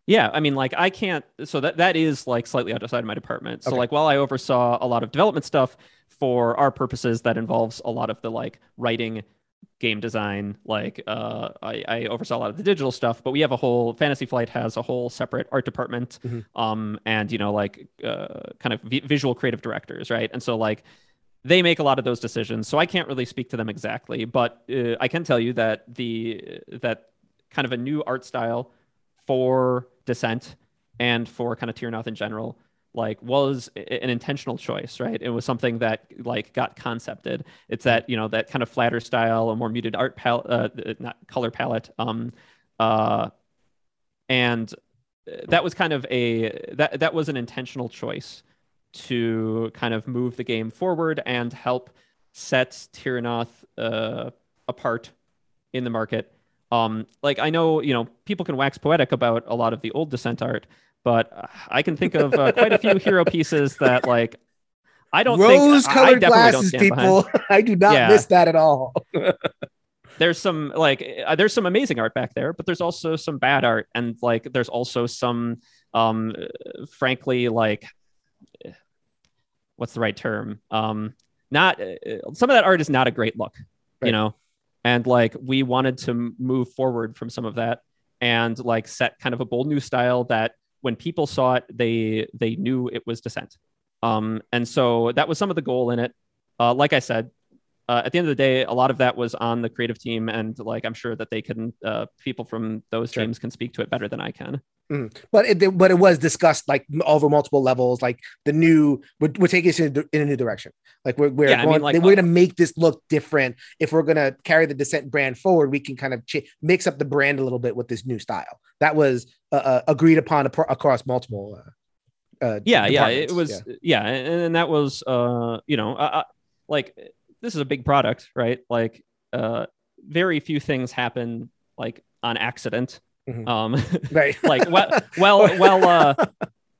Yeah, I mean, like I can't. So that that is like slightly outside of my department. So Okay. like while I oversaw a lot of development stuff for our purposes, that involves a lot of the like writing, game design. Like uh, I, I oversaw a lot of the digital stuff, but we have a whole Fantasy Flight has a whole separate art department, Mhm. um, and you know like uh, kind of vi- visual creative directors, right? And so like they make a lot of those decisions. So I can't really speak to them exactly, but uh, I can tell you that the that kind of a new art style for Descent and for kind of Terrinoth in general, like was an intentional choice, right? It was something that like got concepted. It's that you know that kind of flatter style, a more muted art palette, uh, not color palette, um, uh, and that was kind of a that that was an intentional choice to kind of move the game forward and help set Terrinoth uh, apart in the market. Um, like I know, you know, people can wax poetic about a lot of the old Descent art, but I can think of uh, quite a few hero pieces that like I don't think I- I Rose-colored don't glasses, people. I do not Yeah. miss that at all. there's some like uh, there's some amazing art back there but there's also some bad art and like there's also some um frankly like what's the right term? Um not uh, some of that art is not a great look Right. you know? And like we wanted to move forward from some of that and like set kind of a bold new style that when people saw it they they knew it was descent um and so that was some of the goal in it. Uh, like i said uh, at the end of the day, a lot of that was on the creative team, and like I'm sure that they can, uh, people from those Sure. teams can speak to it better than I can. but it but it was discussed like over multiple levels. Like the new, we're, we're taking this in, in a new direction. Like we're we're Yeah, I going, mean, like, we're uh, going to make this look different. If we're going to carry the Descent brand forward, we can kind of ch- mix up the brand a little bit with this new style. That was uh, uh, agreed upon across multiple. Uh, uh, Yeah, yeah, it was, yeah, and, and that was, uh, you know, like this is a big product, right? Like, uh, very few things happen like on accident. Mhm. Um, right. like well, well, well, uh,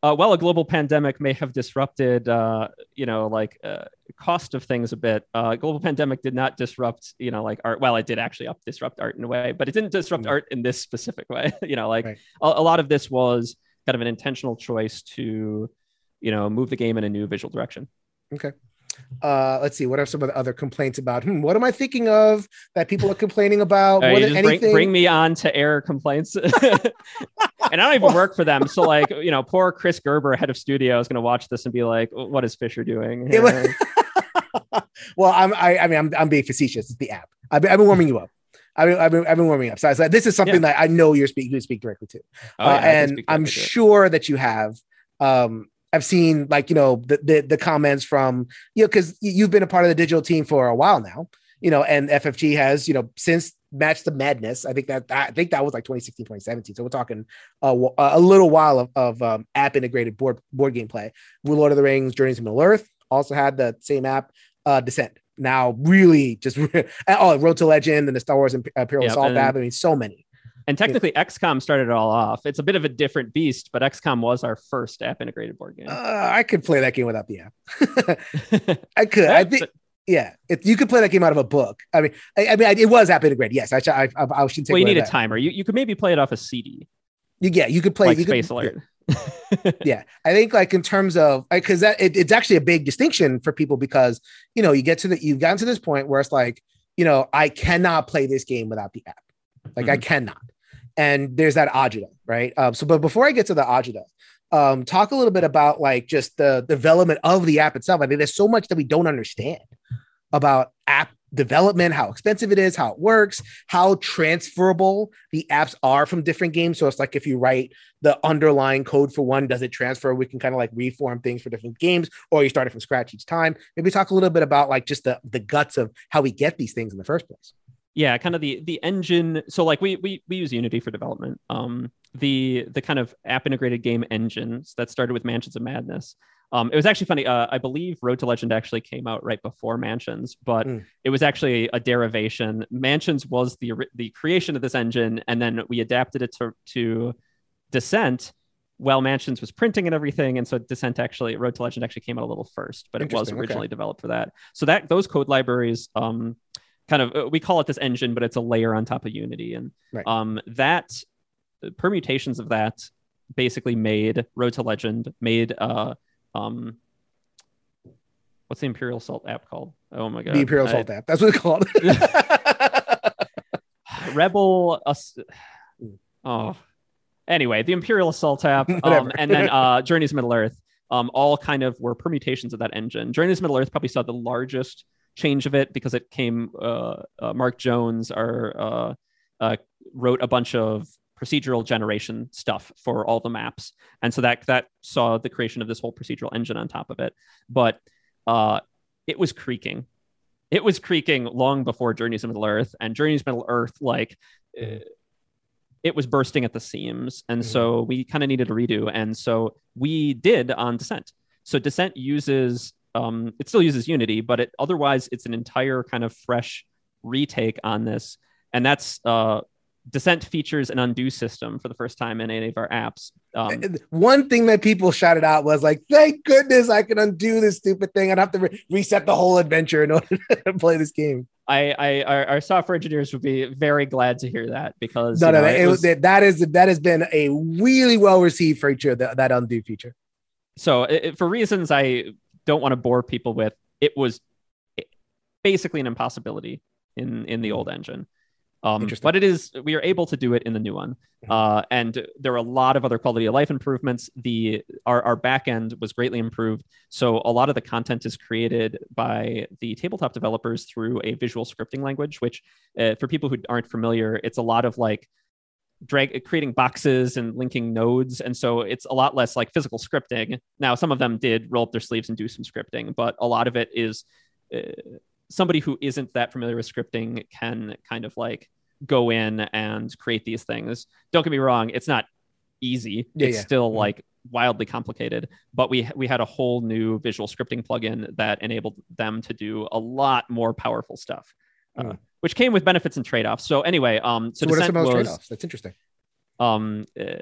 uh, well, a global pandemic may have disrupted, uh, you know, like uh, cost of things a bit. Uh, global pandemic did not disrupt, you know, like art. Well, it did actually up disrupt art in a way, but it didn't disrupt Mm. art in this specific way. you know, like Right. a, a lot of this was kind of an intentional choice to, you know, move the game in a new visual direction. Uh let's see what are some of the other complaints about hmm, what am i thinking of that people are complaining about just bring, anything bring me on to air complaints. and I don't even work for them. So like, you know, poor Chris Gerber, head of studio, is going to watch this and be like, "What is Fischer doing?" well, I'm I, I mean I'm I'm being facetious. It's the app. I've been, I've been warming you up. I've been, I've been, I've been warming up. So, so this is something yeah. that I know you're speaking you speak directly to, oh, yeah, uh, and I'm sure that you have. Um, I've seen like you know the the, the comments from you know because you've been a part of the digital team for a while now, you know, and FFG has you know since Mansions of Madness. I think that I think that was like 2016, 2017. So we're talking a, a little while of, of um, app integrated board board game play. Lord of the Rings, Journeys to Middle Earth also had the same app. Uh, Descent now really just oh Road to Legend and the Star Wars Imperial yep, Assault app. I mean, so many. And technically, yeah. XCOM started it all off. It's a bit of a different beast, but XCOM was our first app integrated board game. Uh, I could play that game without the app. I could. I think. Yeah, if you could play that game out of a book. I mean, I, I mean, it was app integrated. Yes, I, I, I, I should take. Well, you need a timer. You, you could maybe play it off a CD. Yeah, you could play like you Space could, Alert. yeah, I think like in terms of because that it, it's actually a big distinction for people because you know you get to the you've gotten to this point where it's like you know I cannot play this game without the app, like mm-hmm. I cannot, and there's that agita, right? Um, so, but before I get to the agita, um, talk a little bit about like just the development of the app itself. I mean, there's so much that we don't understand about app development, how expensive it is, how it works, how transferable the apps are from different games. So it's like if you write the underlying code for one, does it transfer? We can kind of like reform things for different games, or you start it from scratch each time. Maybe talk a little bit about like just the the guts of how we get these things in the first place. Yeah, kind of the the engine. So like we we we use Unity for development. Um, the the kind of app integrated game engines that started with Mansions of Madness um, it was actually funny. Uh, I believe Road to Legend actually came out right before Mansions, but mm. it was actually a derivation. Mansions was the the creation of this engine, and then we adapted it to to Descent. While Mansions was printing and everything, and so Descent actually Road to Legend actually came out a little first, but it was originally okay. developed for that. So that those code libraries, um, kind of uh, we call it this engine, but it's a layer on top of Unity, and right. um, that permutations of that basically made Road to Legend, made uh, um what's the Imperial Assault app called? Oh my god. The Imperial Assault app. That's what it's called. Rebel uh, oh anyway, the Imperial Assault app, um, and then uh Journeys Middle Earth, um, all kind of were permutations of that engine. Journeys Middle Earth probably saw the largest change of it because it came uh, uh Mark Jones our uh, uh wrote a bunch of procedural generation stuff for all the maps. And so that that saw the creation of this whole procedural engine on top of it. But uh, it was creaking. It was creaking long before Journeys to Middle Earth, and Journeys of Middle Earth, like, uh, it was bursting at the seams. And mm-hmm. so we kind of needed a redo. And so we did on Descent. So Descent uses, um, it still uses Unity, but it otherwise it's an entire kind of fresh retake on this. And that's uh, Descent features an undo system for the first time in any of our apps. Um, One thing that people shouted out was like, "Thank goodness I can undo this stupid thing. I'd have to re- reset the whole adventure in order to play this game." I, I our, our, software engineers would be very glad to hear that because no, no, know, it, was, it, that is that has been a really well received feature that, that undo feature. So, it, for reasons I don't want to bore people with, it was basically an impossibility in in the old engine. Um, but it is we are able to do it in the new one, mm-hmm. uh, and there are a lot of other quality of life improvements. The our our back end was greatly improved, so a lot of the content is created by the tabletop developers through a visual scripting language. Which, uh, for people who aren't familiar, it's a lot of like drag creating boxes and linking nodes and so it's a lot less like physical scripting now some of them did roll up their sleeves and do some scripting but a lot of it is uh, somebody who isn't that familiar with scripting can kind of like go in and create these things. Don't get me wrong, it's not easy. Yeah, it's yeah. still mm-hmm. like wildly complicated, but we we had a whole new visual scripting plugin that enabled them to do a lot more powerful stuff. Uh, mm. Uh, which came with benefits and trade-offs. So anyway, um, so, so what are some of those trade-offs? That's interesting. Um, uh,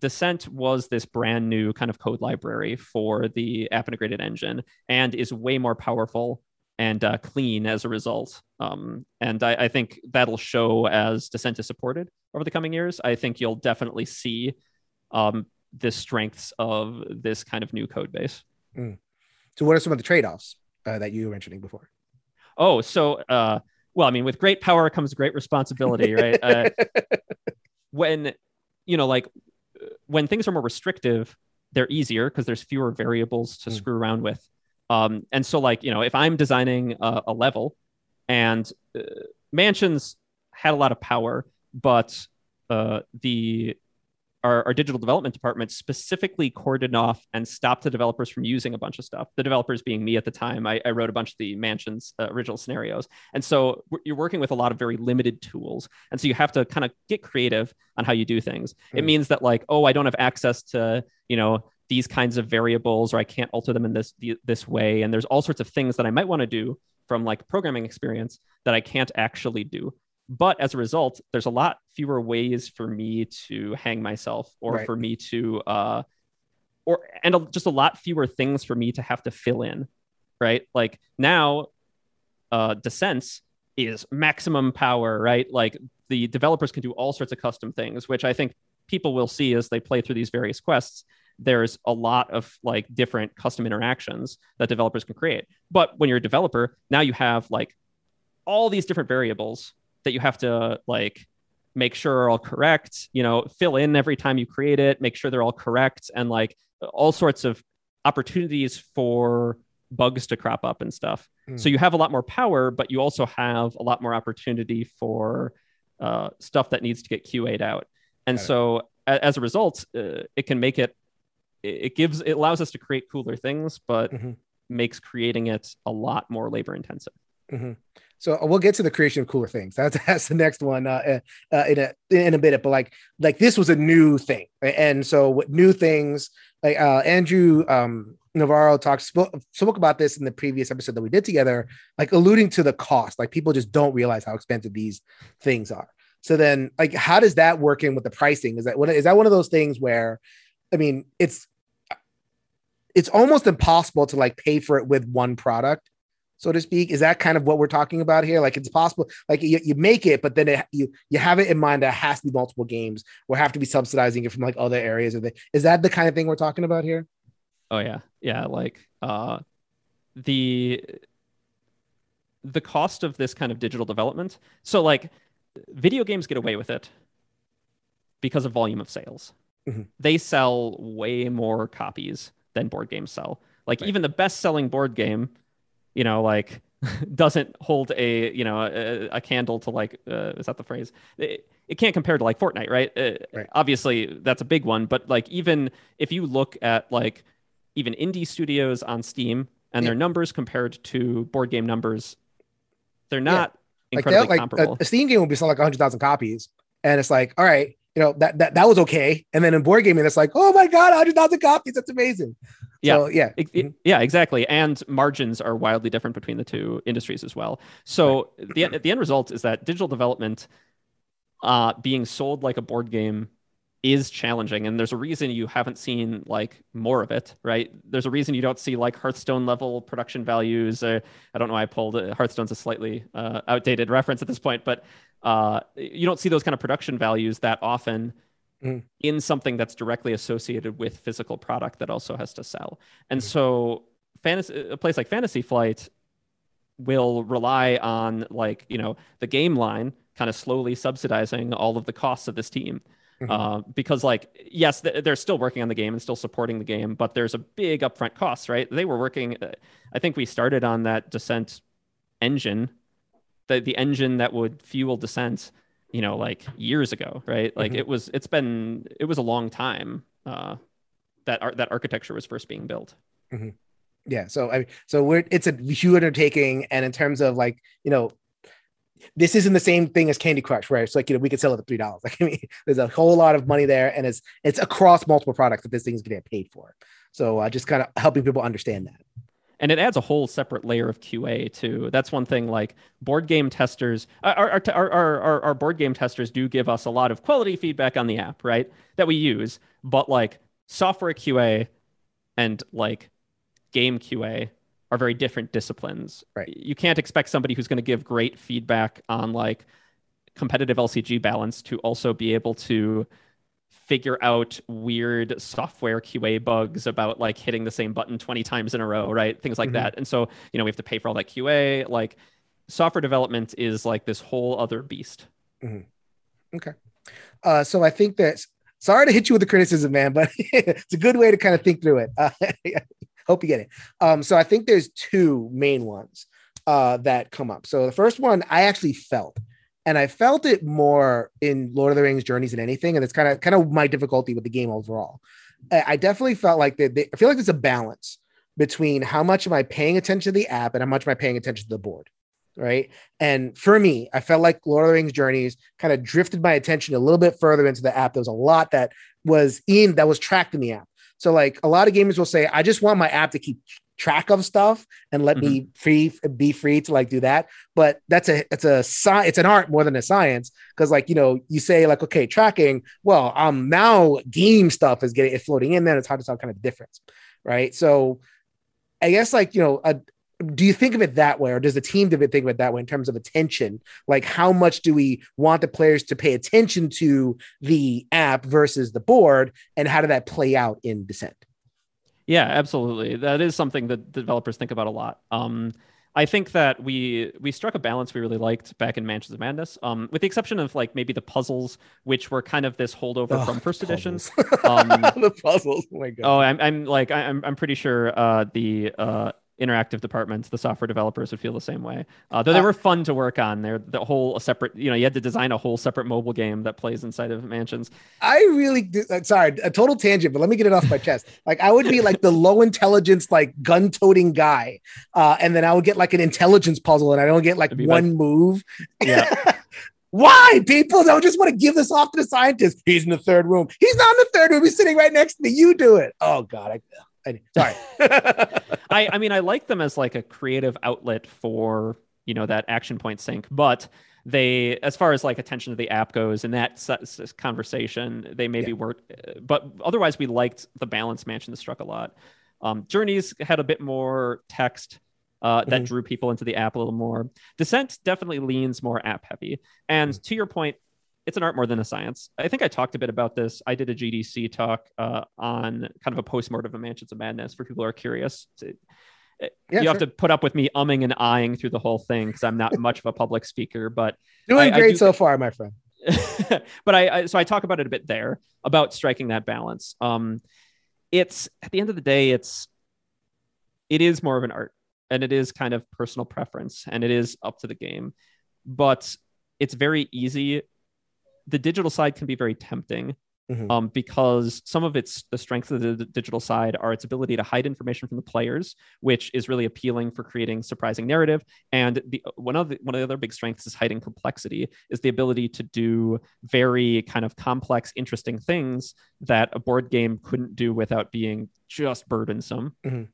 Descent was this brand new kind of code library for the app integrated engine and is way more powerful and uh, clean as a result. Um, and I, I, think that'll show as Descent is supported over the coming years. I think you'll definitely see um, the strengths of this kind of new code base. Mm. So, what are some of the trade offs uh, that you were mentioning before? Oh, so, uh, well, I mean, with great power comes great responsibility, right? Uh, when, you know, like when things are more restrictive, they're easier because there's fewer variables to mm. screw around with. Um, and so, like, you know, if I'm designing a, a level and uh, mansions had a lot of power, but uh, the our, our, digital development department specifically cordoned off and stopped the developers from using a bunch of stuff. The developers being me at the time, I, I wrote a bunch of the mansion's uh, original scenarios. And so you're working with a lot of very limited tools. And so you have to kind of get creative on how you do things. Mm. It hmm. means that like, oh, I don't have access to, you know, these kinds of variables, or I can't alter them in this this way. And there's all sorts of things that I might want to do from like programming experience that I can't actually do. But as a result, there's a lot fewer ways for me to hang myself or right. for me to, uh, or, and just a lot fewer things for me to have to fill in, right? Like now, uh, Descents is maximum power, right? Like the developers can do all sorts of custom things, which I think people will see as they play through these various quests there's a lot of like different custom interactions that developers can create. But when you're a developer, now you have like all these different variables that you have to like make sure are all correct, you know, fill in every time you create it, make sure they're all correct, and like all sorts of opportunities for bugs to crop up and stuff. Mm. So you have a lot more power, but you also have a lot more opportunity for uh, stuff that needs to get QA'd out. And so a- as a result, uh, it can make it, it gives, it allows us to create cooler things, but mm-hmm. makes creating it a lot more labor intensive. Mm-hmm. So uh, we'll get to the creation of cooler things. That's that's the next one uh, uh, uh, in a in a bit. But like like this was a new thing, and so what new things like uh, Andrew um, Navaro talked spoke, spoke about this in the previous episode that we did together, like alluding to the cost. Like people just don't realize how expensive these things are. So then, like, how does that work in with the pricing? Is that what is that one of those things where, I mean, it's it's almost impossible to like pay for it with one product so to speak? Is that kind of what we're talking about here? Like it's possible, like you, you make it, but then it, you you have it in mind that has to be multiple games or have to be subsidizing it from like other areas. Or the, is that the kind of thing we're talking about here? Oh yeah, yeah. Like uh, the the cost of this kind of digital development. So like video games get away with it because of volume of sales. Mm-hmm. They sell way more copies than board games sell. Like right. even the best selling board game you know, like doesn't hold a you know a, a candle to like uh, is that the phrase? It, it, can't compare to like Fortnite, right? Uh, right? Obviously, that's a big one, but like even if you look at like even indie studios on Steam and yeah. their numbers compared to board game numbers, they're not yeah. incredibly like, comparable. A, a Steam game will be selling like 100,000 copies, and it's like, all right, you know that that that was okay, and then in board gaming, it's like, oh my god, 100,000 copies, that's amazing. Yeah, so, yeah, it, it, yeah, exactly. And margins are wildly different between the two industries as well. So right. the the end result is that digital development, uh, being sold like a board game, is challenging, and there's a reason you haven't seen like more of it, right? There's a reason you don't see like Hearthstone level production values. Uh, I don't know. I pulled uh, Hearthstone's a slightly uh, outdated reference at this point, but uh, you don't see those kind of production values that often mm. in something that's directly associated with physical product that also has to sell. And mm. so fantasy a place like Fantasy Flight will rely on like, you know, the game line kind of slowly subsidizing all of the costs of this team. Mm-hmm. Uh, because like yes th- they're still working on the game and still supporting the game but there's a big upfront cost right they were working uh, i think we started on that descent engine the, the engine that would fuel descent you know, like years ago, right? Like mm-hmm. it was, it's been, it was a long time uh, that ar- that architecture was first being built. Mm-hmm. Yeah. So I, so we're, it's a huge undertaking, and in terms of like, you know, this isn't the same thing as Candy Crush, where it's like you know we could sell it at three dollars. Like I mean, there's a whole lot of money there, and it's it's across multiple products that this thing is going to get paid for. So uh, just kind of helping people understand that and it adds a whole separate layer of QA too. That's one thing. Like board game testers, uh, our our, our our our board game testers do give us a lot of quality feedback on the app, right? That we use, but like software QA and like game QA are very different disciplines. Right. You can't expect somebody who's going to give great feedback on like competitive LCG balance to also be able to figure out weird software QA bugs about like hitting the same button 20 times in a row, right? Things like mm-hmm. that. And so, you know, we have to pay for all that QA. Like software development is like this whole other beast. Mm-hmm. Okay. Uh, so I think that sorry to hit you with the criticism, man, but it's a good way to kind of think through it. Uh, hope you get it. Um, so I think there's two main ones uh, that come up. So the first one I actually felt, and I felt it more in Lord of the Rings Journeys than anything, and it's kind of kind of my difficulty with the game overall. I definitely felt like that. I feel like there's a balance between how much am I paying attention to the app and how much am I paying attention to the board right? And for me, I felt like Lord of the Rings Journeys kind of drifted my attention a little bit further into the app. There was a lot that was in that was tracked in the app. So like a lot of gamers will say, I just want my app to keep track of stuff and let mm-hmm. me free be free to like do that. But that's a it's a sci- it's an art more than a science because like you know you say like okay tracking well um now game stuff is getting it floating in there. It's hard to tell kind of the difference, right? So I guess like you know a, do you think of it that way or does the team think of it that way in terms of attention like how much do we want the players to pay attention to the app versus the board and how did that play out in descent yeah absolutely that is something that developers think about a lot um, I think that we we struck a balance we really liked back in Mansions of Madness, um, with the exception of like maybe the puzzles, which were kind of this holdover oh, from first edition. Um, the puzzles, oh my god! Oh, I'm, I'm like I'm I'm pretty sure uh, the uh, interactive departments, the software developers would feel the same way. Uh, though they uh, were fun to work on. They're the whole separate, you know, you had to design a whole separate mobile game that plays inside of mansions. I really, do, uh, sorry, a total tangent, but let me get it off my chest. Like I would be like the low intelligence, like gun toting guy. Uh, and then I would get like an intelligence puzzle and I don't get like one like, move. Yeah. Why people don't just want to give this off to the scientist? He's in the third room. He's not in the third room. He's sitting right next to me. You do it. Oh God, I, sorry. I, I mean, I like them as like a creative outlet for you know that action point sync, but they, as far as like attention to the app goes, in that conversation, they maybe yeah. were, but otherwise, we liked the balance mansion that struck a lot. Um, Journeys had a bit more text. Uh, that mm-hmm. drew people into the app a little more. Descent definitely leans more app heavy. And mm-hmm. to your point, it's an art more than a science. I think I talked a bit about this. I did a GDC talk uh, on kind of a postmortem of Mansions of Madness for people who are curious. To, yeah, you sure. have to put up with me umming and eyeing through the whole thing because I'm not much of a public speaker, but doing I, great I do, so far, my friend. but I, I, so I talk about it a bit there about striking that balance. Um, it's at the end of the day, it's it is more of an art and it is kind of personal preference and it is up to the game, but it's very easy the digital side can be very tempting mm-hmm. um, because some of its the strengths of the, the, digital side are its ability to hide information from the players, which is really appealing for creating surprising narrative. And the one of the one of the other big strengths is hiding complexity, is the ability to do very kind of complex, interesting things that a board game couldn't do without being just burdensome. Mm-hmm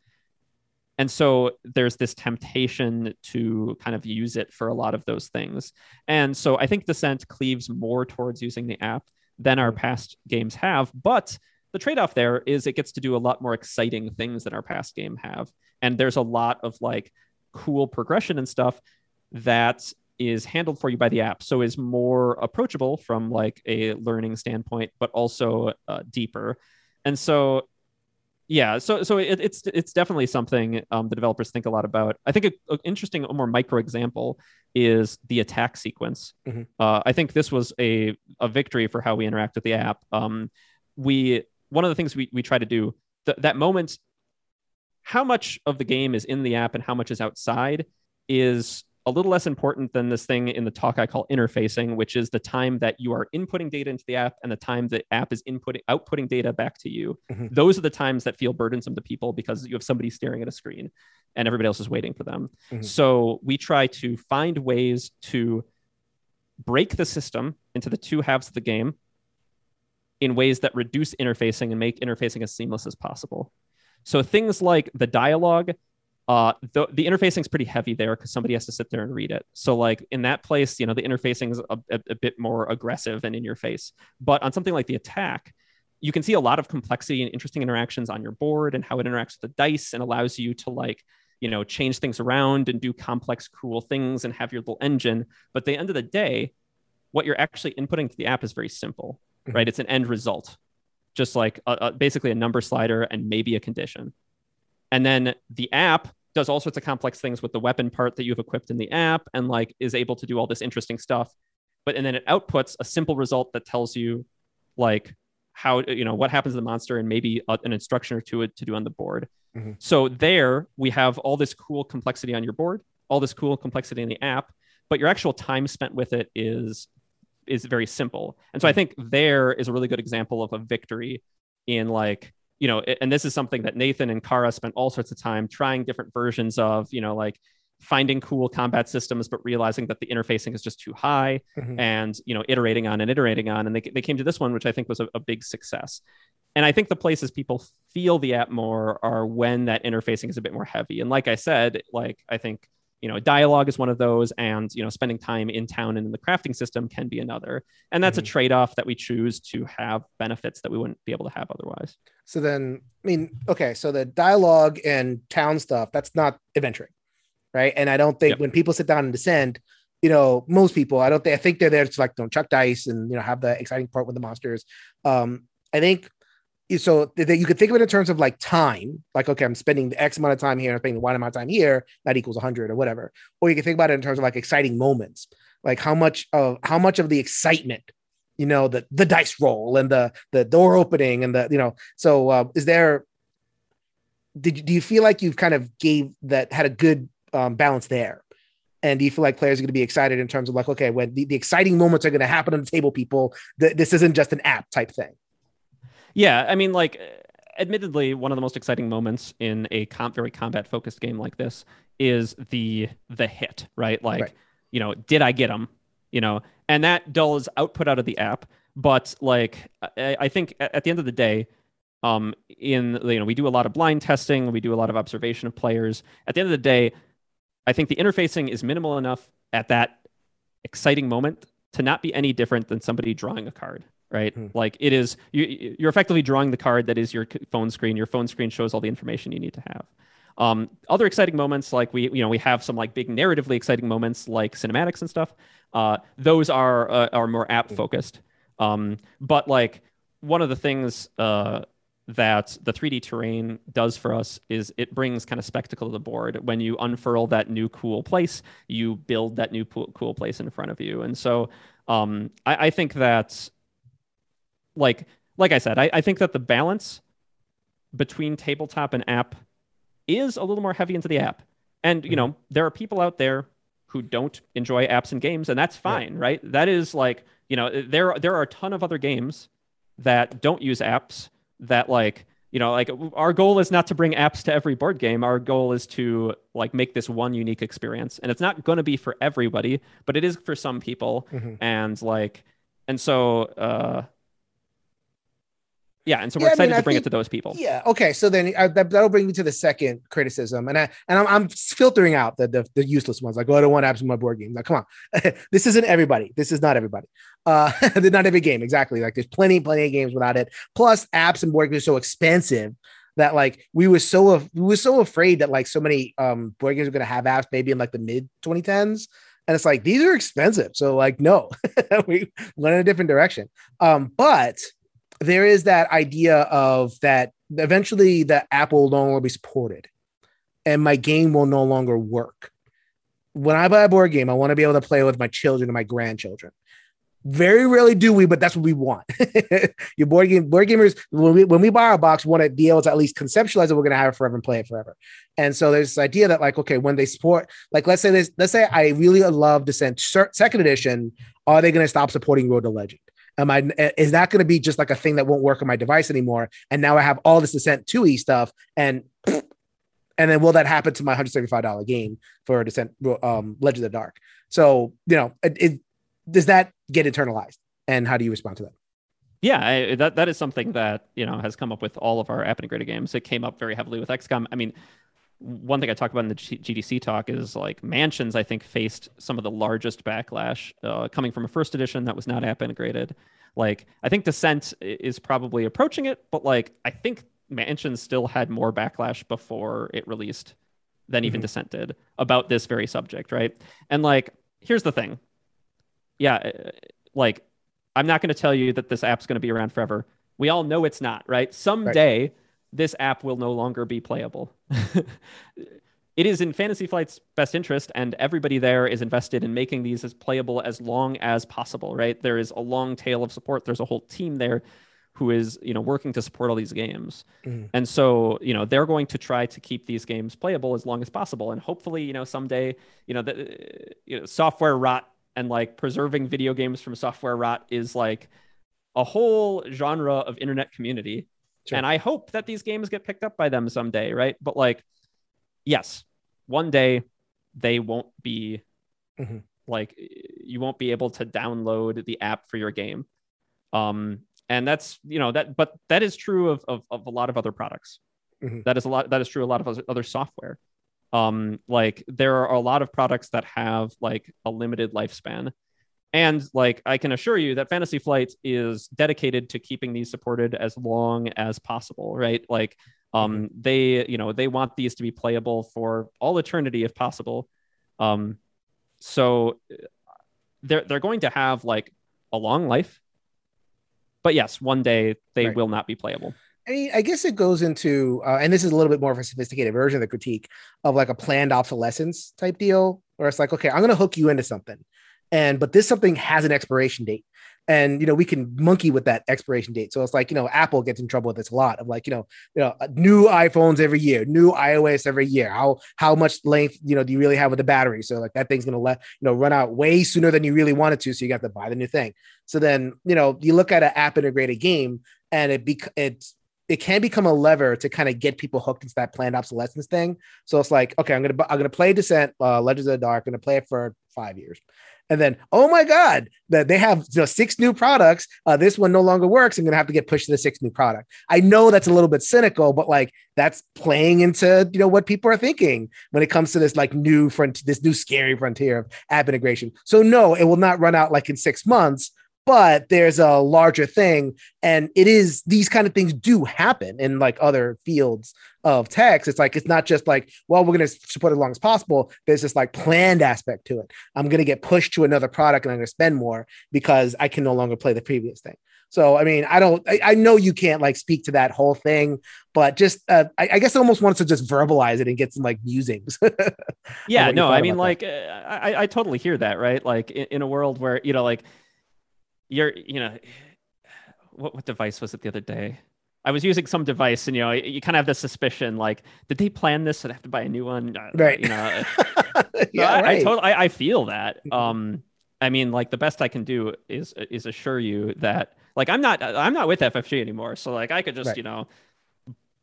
and so there's this temptation to kind of use it for a lot of those things. And so i think descent cleaves more towards using the app than our past games have but the trade-off there is it gets to do a lot more exciting things than our past game have. And there's a lot of like cool progression and stuff that is handled for you by the app. So is more approachable from like a learning standpoint but also uh, deeper. And so yeah so so it, it's it's definitely something um, the developers think a lot about. I think an interesting more micro example is the attack sequence. Mm-hmm. uh, i think this was a, a victory for how we interact with the app. Um, we one of the things we, we try to do th- that moment how much of the game is in the app and how much is outside is a little less important than this thing in the talk I call interfacing, which is the time that you are inputting data into the app and the time the app is inputting outputting data back to you. Mm-hmm. Those are the times that feel burdensome to people because you have somebody staring at a screen and everybody else is waiting for them. Mm-hmm. So we try to find ways to break the system into the two halves of the game in ways that reduce interfacing and make interfacing as seamless as possible. So things like the dialogue uh, the, the interfacing is pretty heavy there because somebody has to sit there and read it. So like in that place, you know, the interfacing is a, a, a, bit more aggressive and in your face. But on something like the attack, you can see a lot of complexity and interesting interactions on your board and how it interacts with the dice and allows you to like, you know, change things around and do complex, cool things and have your little engine. But at the end of the day, what you're actually inputting to the app is very simple, mm-hmm. right? It's an end result, just like a, a, basically a number slider and maybe a condition. And then the app does all sorts of complex things with the weapon part that you've equipped in the app and like is able to do all this interesting stuff. But and then it outputs a simple result that tells you like how you know what happens to the monster and maybe a, an instruction or two to do on the board. Mm-hmm. So there we have all this cool complexity on your board, all this cool complexity in the app, but your actual time spent with it is is very simple. And so I think there is a really good example of a victory in like you know, and this is something that Nathan and Kara spent all sorts of time trying different versions of, you know, like finding cool combat systems, but realizing that the interfacing is just too high Mhm. and, you know, iterating on and iterating on. And they, they came to this one, which I think was a, a big success. And I think the places people feel the app more are when that interfacing is a bit more heavy. And like I said, like I think you know dialogue is one of those and you know spending time in town and in the crafting system can be another and that's Mhm. a trade-off that we choose to have benefits that we wouldn't be able to have otherwise So then, I mean, okay, so the dialogue and town stuff, that's not adventuring, right? And I don't think Yep. when people sit down and descend, you know, most people, I don't think, I think they're there to like, don't chuck dice and, you know, have the exciting part with the monsters. Um, I think so that you could think of it in terms of like time, like, okay, I'm spending the X amount of time here, I'm spending the Y amount of time here, that equals 100 or whatever. Or you can think about it in terms of like exciting moments, like how much of how much of the excitement you know the the dice roll and the the door opening and the you know so uh, is there did do you feel like you've kind of gave that had a good um, balance there and do you feel like players are going to be excited in terms of like okay when the, the exciting moments are going to happen on the table people th- this isn't just an app type thing Yeah, I mean, like, admittedly, one of the most exciting moments in a com- very combat focused game like this is the the hit, right? Like, Right. you know, did I get him? You know, and that does output out of the app, but like, I, I think at, the end of the day, um, in you know, we do a lot of blind testing, we do a lot of observation of players. At the end of the day, I think the interfacing is minimal enough at that exciting moment to not be any different than somebody drawing a card right? Hmm. like it is you, you're effectively drawing the card that is your phone screen. Your phone screen shows all the information you need to have um, other exciting moments like we you know we have some like big narratively exciting moments like cinematics and stuff uh, those are uh, are more app focused um, but like one of the things uh, that the 3D terrain does for us is it brings kind of spectacle to the board. When you unfurl that new cool place, you build that new cool place in front of you. And so um, I, I think that, like, like I said, I, I think that the balance between tabletop and app is a little more heavy into the app. And you know, there are people out there who don't enjoy apps and games, and that's fine, right? That is like, you know, there there are a ton of other games that don't use apps that like you know like our goal is not to bring apps to every board game our goal is to like make this one unique experience and it's not going to be for everybody but it is for some people Mhm. and like and so uh yeah and so we're Yeah, I mean, excited to bring think- it to those people Yeah. Okay. So then I, that, that'll bring me to the second criticism, and I and I'm, I'm filtering out the, the the useless ones. Like, oh, I don't want apps in my board game. Like, come on, this isn't everybody. This is not everybody. Uh, they're not every game exactly. Like, there's plenty, plenty of games without it. Plus, apps and board games are so expensive that like we were so af- we were so afraid that like so many um board games are going to have apps maybe in like the mid 2010s. And it's like these are expensive, so like no, we went in a different direction. Um, but there is that idea of that eventually the app will no longer be supported and my game will no longer work. When I buy a board game, I want to be able to play with my children and my grandchildren. Very rarely do we, but that's what we want. Your board game, board gamers, when we when we buy our box, want to be able to at least conceptualize that we're gonna have it forever and play it forever. And so there's this idea that like, okay, when they support, like let's say this, let's say I really love Descent second edition, are they gonna stop supporting Road to Legend? Am I is that going to be just like a thing that won't work on my device anymore? And now I have all this Descent 2e stuff, and and then will that happen to my $175 game for Descent um, Legend of the Dark? So you know, it, it does that get internalized, and how do you respond to that? Yeah, I, that that is something that you know has come up with all of our app integrated games. It came up very heavily with XCOM. I mean, one thing I talk about in the G- GDC talk is like Mansions. I think faced some of the largest backlash uh, coming from a first edition that was not app integrated. Like I think Descent is probably approaching it, but like I think Mansions still had more backlash before it released than even Mhm. Descent did about this very subject, right? And like here's the thing, yeah, uh, like I'm not going to tell you that this app's going to be around forever. We all know it's not, right? Someday this app will no longer be playable. it is in Fantasy Flight's best interest, and everybody there is invested in making these as playable as long as possible, right? There is a long tail of support, there's a whole team there. who is you know working to support all these games Mhm. and so you know they're going to try to keep these games playable as long as possible and hopefully you know someday you know the you know software rot and like preserving video games from software rot is like a whole genre of internet community Sure. and i hope that these games get picked up by them someday right but like yes one day they won't be Mhm. like you won't be able to download the app for your game um and that's you know that but that is true of of, of a lot of other products Mhm. That is a lot that is true a lot of other- other software um like there are a lot of products that have like a limited lifespan and like i can assure you that fantasy flight is dedicated to keeping these supported as long as possible right? Like um they you know they want these to be playable for all eternity if possible. Um so uh, they're they're going to have like a long life. But yes one day they Right. will not be playable. I mean, I guess it goes into, uh, and this is a little bit more of a sophisticated version of the critique of like a planned obsolescence type deal, where it's like, okay, I'm going to hook you into something, and but this something has an expiration date, and you know we can monkey with that expiration date. So it's like you know Apple gets in trouble with this a lot of like you know you know uh, new iPhones every year, new iOS every year. How how much length you know do you really have with the battery? So like that thing's to let you know run out way sooner than you really wanted to, so you got to buy the new thing. So then you know you look at an app integrated game, and it bec- it's it can become a lever to kind of get people hooked into that planned obsolescence thing. So it's like, okay, I'm gonna I'm gonna play Descent, uh, Legends of the Dark, I'm gonna play it for five years, and then oh my god, that they have you know, six new products. Uh, this one no longer works. I'm gonna have to get pushed to the sixth new product. I know that's a little bit cynical, but like that's playing into you know what people are thinking when it comes to this like new front, this new scary frontier of app integration. So no, it will not run out like in six months. But there's a larger thing and it is these kind of things do happen in like other fields of text. It's like it's not just like well we're going to support it as long as possible there's this like planned aspect to it. I'm going to get pushed to another product and i'm going to spend more because i can no longer play the previous thing. So i mean i don't i, I know you can't like speak to that whole thing but just uh, I, I guess i almost wanted to just verbalize it and get some like musings. Yeah no i mean like uh, I, I totally hear that right? Like in, in a world where you know like you're you know what, what device was it the other day? I was using some device and you know you kind of have the suspicion like did they plan this? And have to buy a new one? Uh, right. you know yeah I, I totally I, I feel that. Mhm. um i mean like the best i can do is is assure you that like i'm not i'm not with ffg anymore. So like i could just Right. you know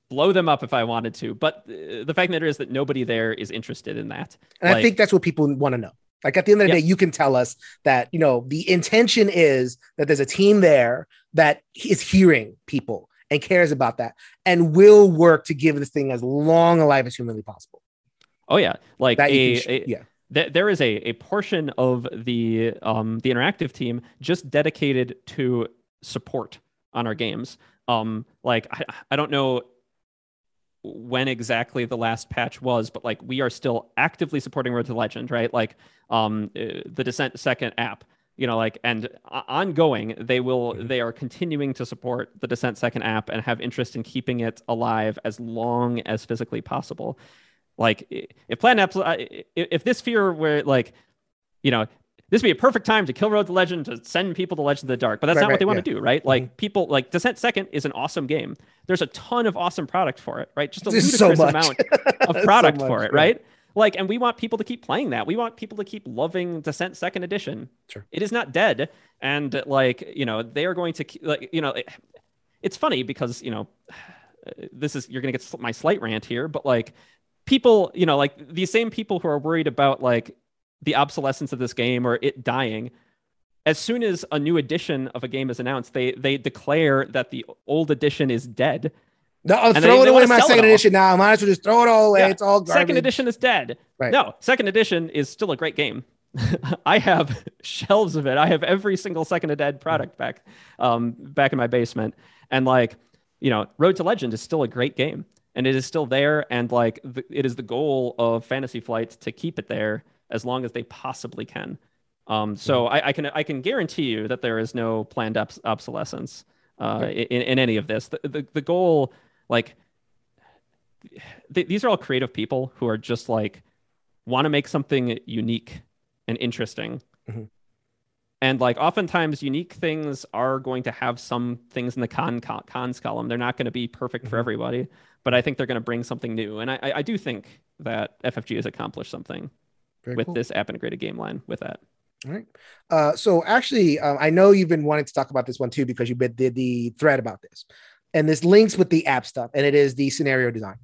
blow them up if i wanted to. But uh, the fact of the matter is that nobody there is interested in that. And I think that's what people want to know. Like at the end of the Yeah. day, you can tell us that, you know, the intention is that there's a team there that is hearing people and cares about that and will work to give this thing as long a life as humanly possible. oh yeah like That a, sh- a- yeah. th- there is a, a portion of the um the interactive team just dedicated to support on our games um like i, I don't know when exactly the last patch was but like we are still actively supporting road to legend right like um uh, the descent second app you know like and ongoing they will Mhm. they are continuing to support the descent second app and have interest in keeping it alive as long as physically possible like if plan apps uh, if this fear were like you know this would be a perfect time to kill road to legend to send people to legend of the dark but that's Right, not what they want yeah. to do right like mm-hmm. people like descent second is an awesome game there's a ton of awesome product for it right just a There's so ludicrous much. amount of So product much, for it yeah. right like and we want people to keep playing that we want people to keep loving descent second edition Sure. it is not dead and like you know they are going to ke- like you know it- it's funny because you know this is you're gonna get my slight rant here but like people you know like these same people who are worried about like the obsolescence of this game or it dying as soon as a new edition of a game is announced they they declare that the old edition is dead No, I'll And throw they- it they away my second edition now. I might as well just throw it all away. Yeah. It's all garbage. second edition is dead Right. no second edition is still a great game i have shelves of it i have every single second of dead product back um back in my basement and like you know road to legend is still a great game and it is still there and like the, it is the goal of fantasy flight to keep it there as long as they possibly can um so I, I can i can guarantee you that there is no planned obs- obsolescence uh in, in any of this the, the, the goal like th- these are all creative people who are just like want to make something unique and interesting Mhm. And like oftentimes unique things are going to have some things in the con, con cons column. They're not going to be perfect for Mhm. everybody, but I think they're going to bring something new. And I I do think that FFG has accomplished something Very with cool. this app integrated game line with that. All right. Uh, so actually, um, I know you've been wanting to talk about this one too because you did the, thread about this, and this links with the app stuff, and it is the scenario design,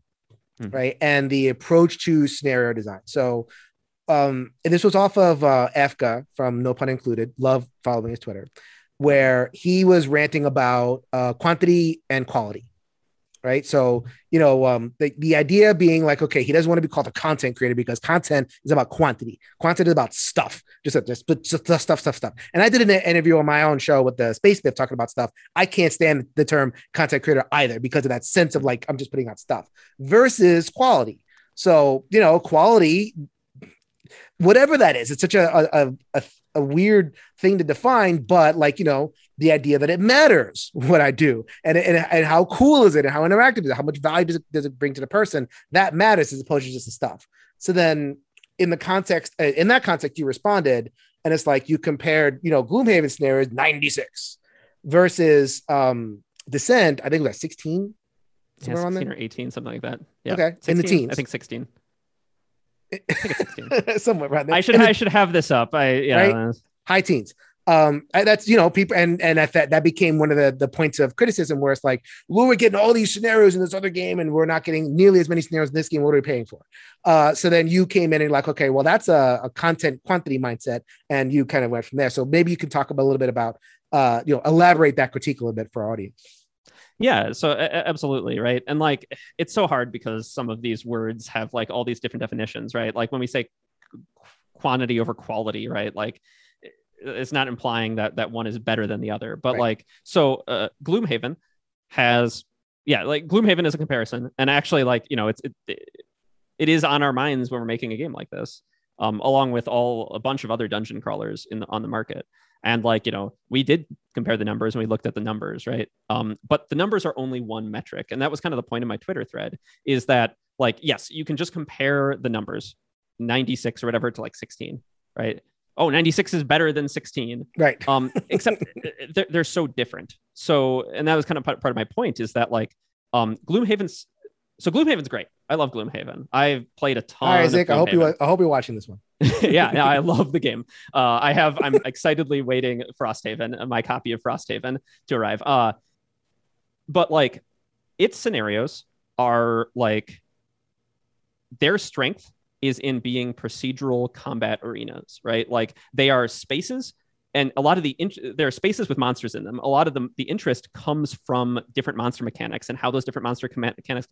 Mhm. right, and the approach to scenario design. So, um, and this was off of uh, Efka from No Pun Included. Love following his Twitter, where he was ranting about uh, quantity and quality. Right. So, you know, um, the, the idea being like, okay, he doesn't want to be called a content creator because content is about quantity. Quantity is about stuff, just, just, just, stuff, stuff, stuff. And I did an interview on my own show with the Space Diff talking about stuff. I can't stand the term content creator either because of that sense of like, I'm just putting out stuff versus quality. So, you know, quality, whatever that is, it's such a, a, a, a weird thing to define, but like, you know, the idea that it matters what I do and, and, and how cool is it and how interactive is it? How much value does it, does it bring to the person? That matters as opposed to just the stuff. So then in the context, uh, in that context, you responded and it's like you compared, you know, Gloomhaven scenario is 96 versus um Descent, I think it was 16, Yeah, 16 or 18, something like that. Yeah. Okay, in the 16? teens. I think 16. I think it's 16. somewhere around there. I should I should have this up. I yeah. Right? high teens. Um, that's you know people and and that that became one of the the points of criticism where it's like, well, we're getting all these scenarios in this other game, and we're not getting nearly as many scenarios in this game. What are we paying for? Uh, so then you came in and like, okay, well, that's a, a content quantity mindset, and you kind of went from there. So maybe you can talk about, a little bit about, uh, you know, elaborate that critique a little bit for our audience. Yeah, so a- absolutely, right? And like it's so hard because some of these words have like all these different definitions, right? Like when we say qu- quantity over quality, right? Like it's not implying that that one is better than the other, but Right. like so uh, Gloomhaven has yeah, like Gloomhaven is a comparison and actually like, you know, it's it, it is on our minds when we're making a game like this. Um, along with all a bunch of other dungeon crawlers in the, on the market. And like, you know, we did compare the numbers and we looked at the numbers, right? Um, but the numbers are only one metric. And that was kind of the point of my Twitter thread is that, like, yes, you can just compare the numbers 96 or whatever to like 16, right? Oh, 96 is better than 16. Right. Um, except they're, they're so different. So, and that was kind of part, part of my point is that, like, um, Gloomhaven's so Gloomhaven's great. I love Gloomhaven. I've played a ton. All right, of Isaac. I hope you. I hope you're watching this one. yeah, yeah, I love the game. Uh, I have. I'm excitedly waiting Frosthaven, uh, my copy of Frosthaven, to arrive. Uh, but like, its scenarios are like their strength is in being procedural combat arenas, right? Like they are spaces, and a lot of the in- there are spaces with monsters in them. A lot of them, the interest comes from different monster mechanics and how those different monster com- mechanics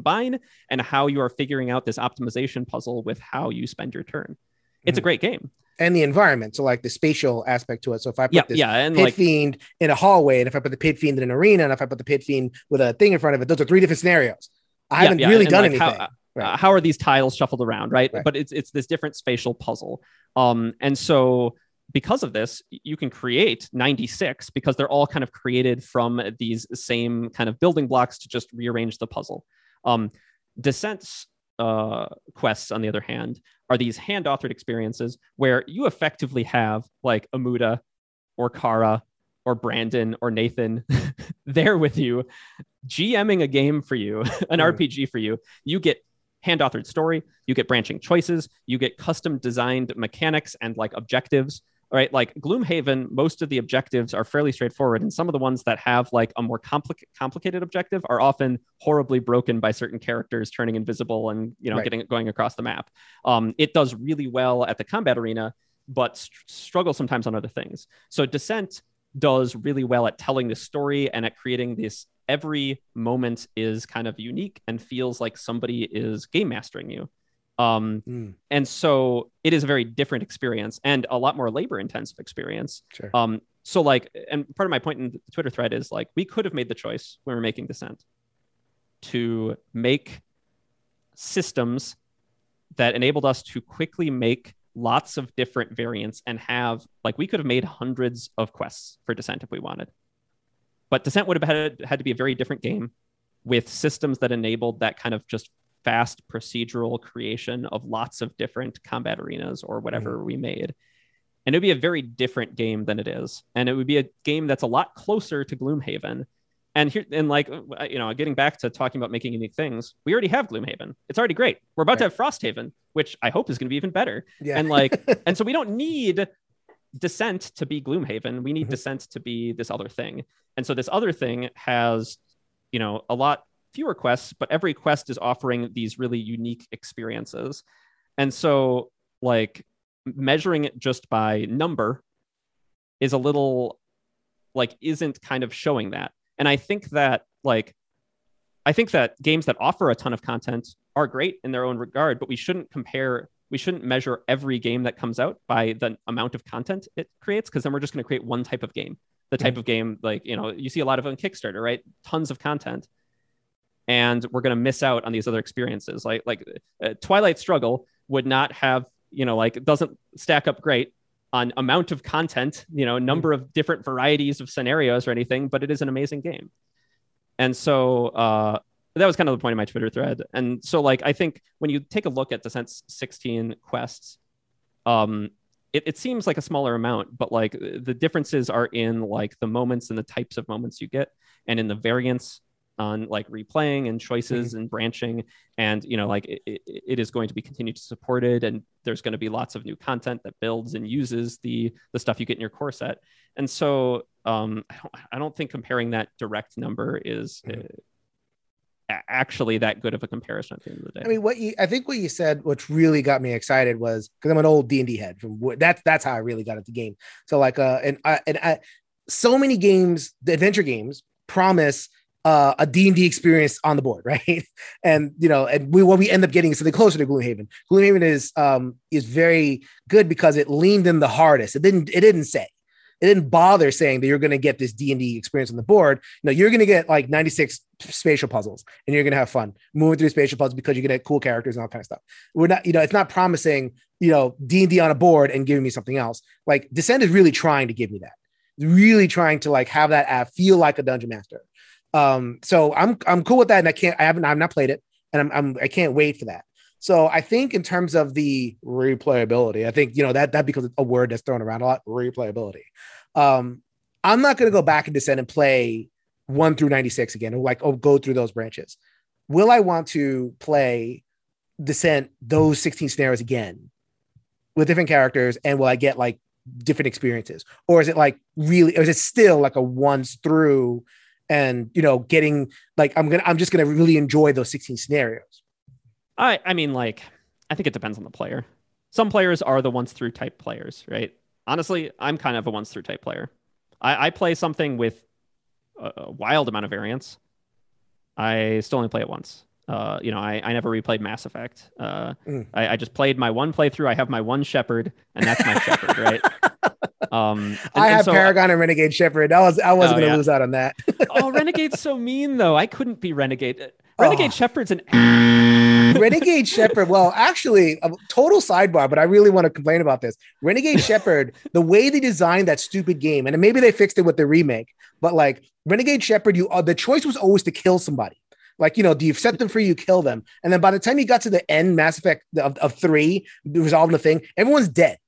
combine, and how you are figuring out this optimization puzzle with how you spend your turn. It's a Mhm. great game. And the environment, so like the spatial aspect to it. So if I put Yeah, this yeah, and pit like fiend in a hallway, and if I put the pit fiend in an arena, and if I put the pit fiend with a thing in front of it, those are three different scenarios. I Yeah, haven't yeah, really done like, anything. how- Right. uh, how are these tiles shuffled around right? Right. but it's it's this different spatial puzzle um and so because of this you can create 96 because they're all kind of created from these same kind of building blocks to just rearrange the puzzle um descent's uh quests on the other hand are these hand authored experiences where you effectively have like amuda or kara or brandon or nathan there with you gming a game for you an Mm. rpg for you you get hand authored story you get branching choices you get custom designed mechanics and like objectives right? Like gloomhaven most of the objectives are fairly straightforward and some of the ones that have like a more compli- complicated objective are often horribly broken by certain characters turning invisible and you know Right. getting going across the map. Um, it does really well at the combat arena but str- struggles sometimes on other things. So descent does really well at telling the story and at creating this every moment is kind of unique and feels like somebody is game mastering you um, Mm, and so it is a very different experience and a lot more labor intensive experience. Sure. um, so like and part of my point in the twitter thread is like we could have made the choice when we we're making descent to make systems that enabled us to quickly make lots of different variants and have like we could have made hundreds of quests for descent if we wanted. But descent would have had, had to be a very different game with systems that enabled that kind of just fast procedural creation of lots of different combat arenas or whatever we made and it would be a very different game than it is, and it would be a game that's a lot closer to Gloomhaven. And here, and like uh, you know, getting back to talking about making unique things, we already have Gloomhaven. It's already great. We're about right. to have Frosthaven, which I hope is going to be even better. Yeah. And like, and so we don't need Descent to be Gloomhaven. We need mm-hmm. Descent to be this other thing. And so this other thing has, you know, a lot fewer quests, but every quest is offering these really unique experiences. And so, like, measuring it just by number is a little like isn't kind of showing that. And I think that like I think that games that offer a ton of content are great in their own regard, but we shouldn't compare we shouldn't measure every game that comes out by the amount of content it creates because then we're just going to create one type of game. The type mm-hmm. of game like, you know, you see a lot of on Kickstarter, right? Tons of content. And we're going to miss out on these other experiences. Like like uh, Twilight Struggle would not have you know like it doesn't stack up great on amount of content you know number of different varieties of scenarios or anything but it is an amazing game. And so uh, that was kind of the point of my twitter thread. And so like i think when you take a look at descent 16 quests um it, it seems like a smaller amount but like the differences are in like the moments and the types of moments you get and in the variance on like replaying and choices mm-hmm. and branching. And you know like it, it is going to be continued to supported and there's going to be lots of new content that builds and uses the the stuff you get in your core set. And so um i don't, I don't think comparing that direct number is mm-hmm. uh, actually that good of a comparison at the end of the day. I mean what you i think what you said which really got me excited was because i'm an old d&d head from that's that's how i really got into the game. So like uh and i and i so many games the adventure games promise uh, a D&D experience on the board, right? And you know, and we what we end up getting is something closer to Gloomhaven. Gloomhaven is um is very good because it leaned in the hardest. It didn't it didn't say. It didn't bother saying that you're going to get this D&D experience on the board. Know, you're going to get like 96 spatial puzzles and you're going to have fun moving through spatial puzzles because you're going to get cool characters and all kind of stuff. We're not, you know, it's not promising, you know, D&D on a board and giving me something else. Like Descent is really trying to give me that. Really trying to like have that app feel like a dungeon master. Um, so I'm I'm cool with that, and I can't I haven't I've not played it, and I'm, I'm I can't wait for that. So I think in terms of the replayability, I think you know that that becomes a word that's thrown around a lot. Replayability. Um, I'm not going to go back and descend and play one through 96 again, or like oh, go through those branches. Will I want to play descent those 16 scenarios again with different characters, and will I get like different experiences, or is it like really, or is it still like a once through? And you know getting like i'm gonna i'm just gonna really enjoy those 16 scenarios i i mean like i think it depends on the player some players are the once through type players right honestly i'm kind of a once through type player i, I play something with a, a wild amount of variance i still only play it once uh, you know, I, I never replayed Mass Effect. Uh, mm. I, I just played my one playthrough. I have my one Shepard, and that's my Shepard, right? Um, and, I have so, Paragon and Renegade Shepard. I was I wasn't oh, gonna yeah. lose out on that. oh, Renegade's so mean though. I couldn't be Renegade. Renegade oh. Shepard's an Renegade Shepard. Well, actually, a total sidebar, but I really want to complain about this. Renegade Shepard, the way they designed that stupid game, and maybe they fixed it with the remake, but like Renegade Shepard, you uh, the choice was always to kill somebody. Like, you know, do you set them free, you kill them. And then by the time you got to the end, Mass Effect of, of three, resolving the thing, everyone's dead.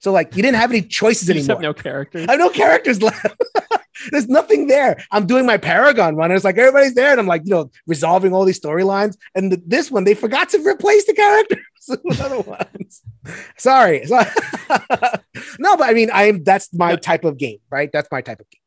So like you didn't have any choices you anymore. Have no characters. I have no characters left. There's nothing there. I'm doing my Paragon run. And it's like everybody's there, and I'm like, you know, resolving all these storylines. And the, this one, they forgot to replace the characters with other ones. Sorry. no, but I mean, I'm that's my type of game, right? That's my type of game.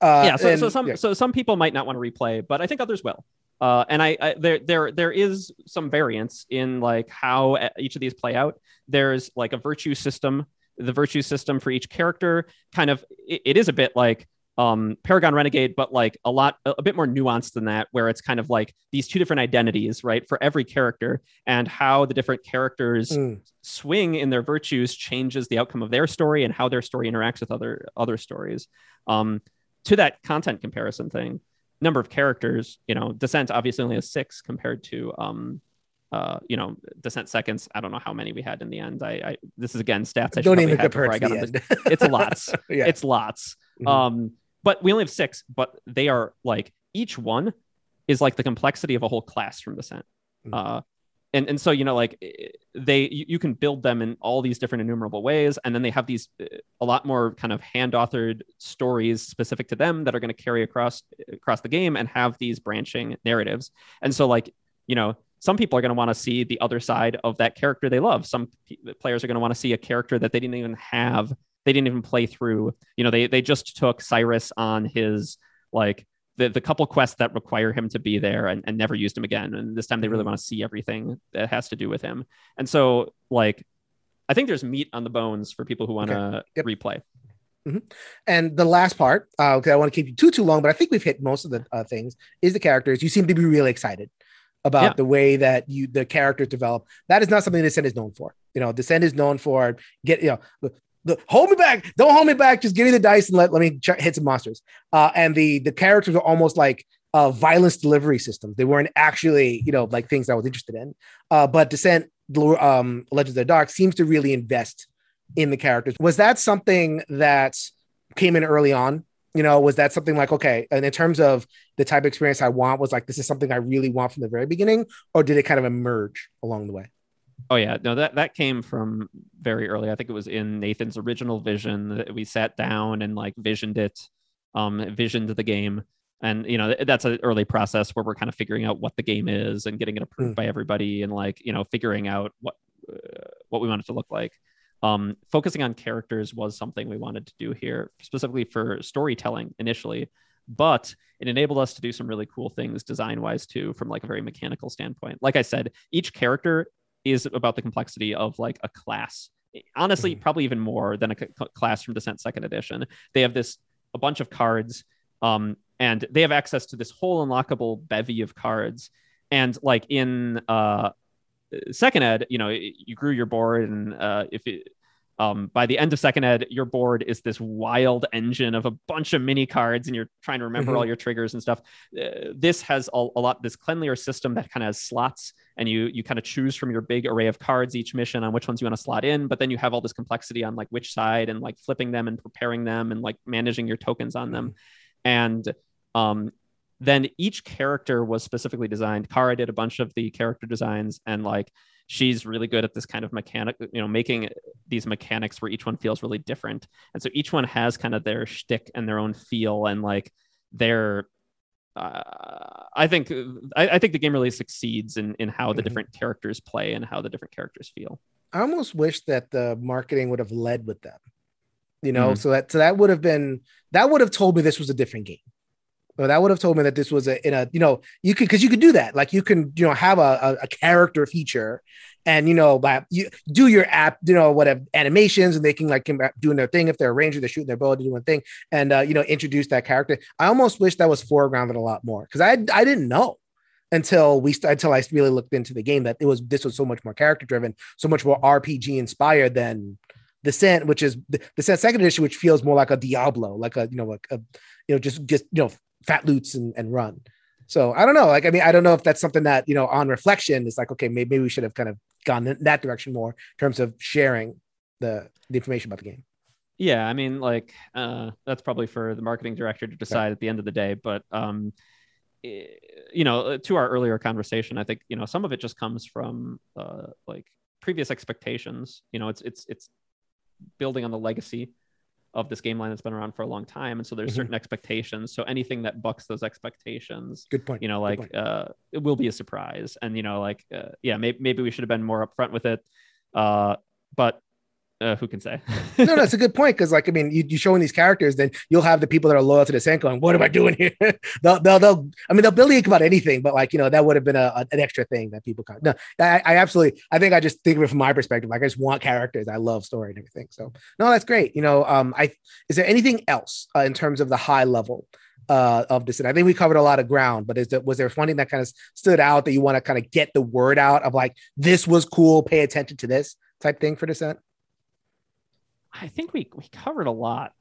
Uh, yeah. So, and, so some yeah. so some people might not want to replay, but I think others will. Uh, and I, I, there there there is some variance in like how each of these play out. There's like a virtue system the virtue system for each character kind of it, it is a bit like um, Paragon Renegade, but like a lot, a, a, bit more nuanced than that, where it's kind of like these two different identities, right, for every character, and how the different characters mm. swing in their virtues changes the outcome of their story and how their story interacts with other other stories. Um, to that content comparison thing, number of characters, you know, Descent obviously only has six compared to um, uh, you know, descent seconds. I don't know how many we had in the end. I, I this is again stats. I don't even compare I got the It's lots. yeah. It's lots. Mm-hmm. Um, but we only have six, but they are like each one is like the complexity of a whole class from descent. Mm-hmm. Uh, and and so you know like they you, you, can build them in all these different innumerable ways and then they have these uh, a lot more kind of hand authored stories specific to them that are going to carry across across the game and have these branching narratives and so like you know some people are going to want to see the other side of that character they love some players are going to want to see a character that they didn't even have they didn't even play through you know they they just took cyrus on his like the, the couple quests that require him to be there and, and never used him again. And this time they really mm-hmm. want to see everything that has to do with him. And so, like, I think there's meat on the bones for people who want to okay. yep. replay. Mm-hmm. And the last part, uh, okay, I want to keep you too too long, but I think we've hit most of the uh, things. Is the characters? You seem to be really excited about yeah. the way that you the characters develop. That is not something Descent is known for. You know, Descent is known for get you know the, hold me back. Don't hold me back. Just give me the dice and let, let me ch- hit some monsters. Uh, and the the characters are almost like uh, violence delivery systems. They weren't actually, you know, like things I was interested in. Uh, but Descent, um, Legends of the Dark seems to really invest in the characters. Was that something that came in early on? You know, was that something like, okay, and in terms of the type of experience I want, was like, this is something I really want from the very beginning, or did it kind of emerge along the way? Oh yeah, no that that came from very early. I think it was in Nathan's original vision that we sat down and like visioned it, um, visioned the game, and you know that's an early process where we're kind of figuring out what the game is and getting it approved mm. by everybody and like you know figuring out what uh, what we want it to look like. Um, focusing on characters was something we wanted to do here, specifically for storytelling initially, but it enabled us to do some really cool things design wise too, from like a very mechanical standpoint. Like I said, each character is about the complexity of like a class. Honestly, mm-hmm. probably even more than a c- class from Descent Second Edition. They have this a bunch of cards, um, and they have access to this whole unlockable bevy of cards. And like in uh, Second Ed, you know, you grew your board, and uh, if it um, by the end of second ed, your board is this wild engine of a bunch of mini cards, and you're trying to remember mm-hmm. all your triggers and stuff. Uh, this has a, a, lot this cleanlier system that kind of has slots, and you you kind of choose from your big array of cards each mission on which ones you want to slot in. But then you have all this complexity on like which side and like flipping them and preparing them and like managing your tokens on them, mm-hmm. and um, then each character was specifically designed. Kara did a bunch of the character designs and like she's really good at this kind of mechanic, you know, making these mechanics where each one feels really different. And so each one has kind of their shtick and their own feel and like their uh, I think I, I, think the game really succeeds in in how the mm-hmm. different characters play and how the different characters feel. I almost wish that the marketing would have led with them. You know, mm-hmm. so that so that would have been that would have told me this was a different game. Well, that would have told me that this was a in a you know you could because you could do that. Like you can you know have a, a, a character feature and you know by you do your app you know whatever animations and they can like doing their thing if they're a ranger they're shooting their bow to do one thing and uh, you know introduce that character. I almost wish that was foregrounded a lot more because I I didn't know until we until I really looked into the game that it was this was so much more character driven so much more RPG inspired than Descent, which is the Descent Second Edition, which feels more like a Diablo, like a you know, like a you know, just just you know, fat loots and, and run. So I don't know. Like, I mean, I don't know if that's something that, you know, on reflection is like, okay, maybe, maybe we should have kind of gone in that direction more in terms of sharing the, the information about the game. Yeah. I mean, like, uh, that's probably for the marketing director to decide at the end of the day. But, um, eh, you know, uh, to our earlier conversation, I think, you know, some of it just comes from, uh, like previous expectations, you know, it's, it's, it's building on the legacy of this game line that's been around for a long time. And so there's mm-hmm. certain expectations. So anything that bucks those expectations good point. you know like uh it will be a surprise. And you know like uh, yeah maybe, maybe we should have been more upfront with it. Uh but uh, who can say? no, no, it's a good point because, like, I mean, you, you showing these characters, then you'll have the people that are loyal to the Senko going, "What am I doing here?" they'll, they'll, they'll, I mean, they'll believe about anything, but like, you know, that would have been a, an extra thing that people. Can, no, I, I absolutely, I think I just think of it from my perspective. Like, I just want characters. I love story and everything. So, no, that's great. You know, um, I is there anything else uh, in terms of the high level? uh, of this. And I think we covered a lot of ground, but is there, was there something that kind of stood out that you want to kind of get the word out of like, this was cool, pay attention to this type thing for Descent? I think we we covered a lot.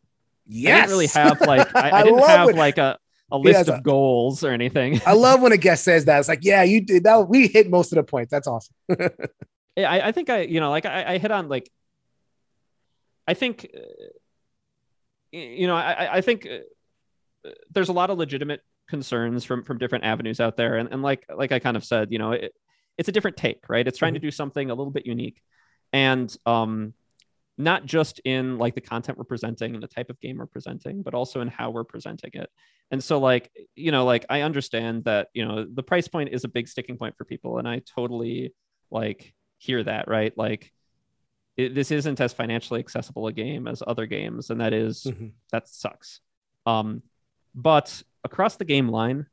Yes. I didn't really have like I, I didn't have like a, a list of a, goals or anything. I love when a guest says that. It's like, yeah, you did that. We hit most of the points. That's awesome. yeah, I, I, think I, you know, like I, I hit on like, I think, uh, you know, I, I think uh, there's a lot of legitimate concerns from from different avenues out there, and and like like I kind of said, you know, it, it's a different take, right? It's trying Mhm. to do something a little bit unique, and um, not just in like the content we're presenting and the type of game we're presenting, but also in how we're presenting it. And so, like you know, like I understand that you know the price point is a big sticking point for people, and I totally like hear that, right? Like it, this isn't as financially accessible a game as other games, and that is Mhm. that sucks. Um, but across the game line,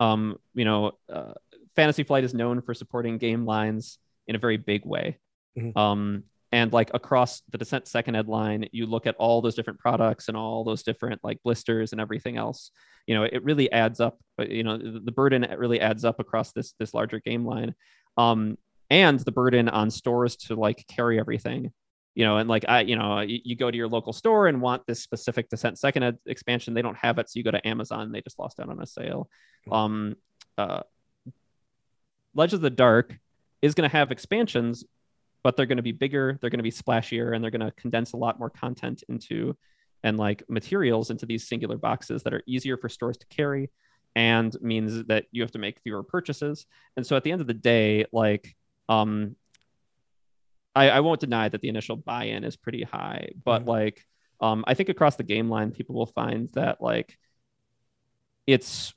um, you know, uh, Fantasy Flight is known for supporting game lines in a very big way. Mhm. Um, and like across the Descent Second Ed line, you look at all those different products and all those different like blisters and everything else. You know, it really adds up. But you know, the, the burden really adds up across this this larger game line. Um, and the burden on stores to like carry everything you know and like i you know you, you go to your local store and want this specific descent second ed expansion they don't have it so you go to amazon they just lost out on a sale um uh legends of the dark is going to have expansions but they're going to be bigger they're going to be splashier and they're going to condense a lot more content into and like materials into these singular boxes that are easier for stores to carry and means that you have to make fewer purchases and so at the end of the day like um I, I won't deny that the initial buy-in is pretty high, but Mhm. like um I think across the game line people will find that like it's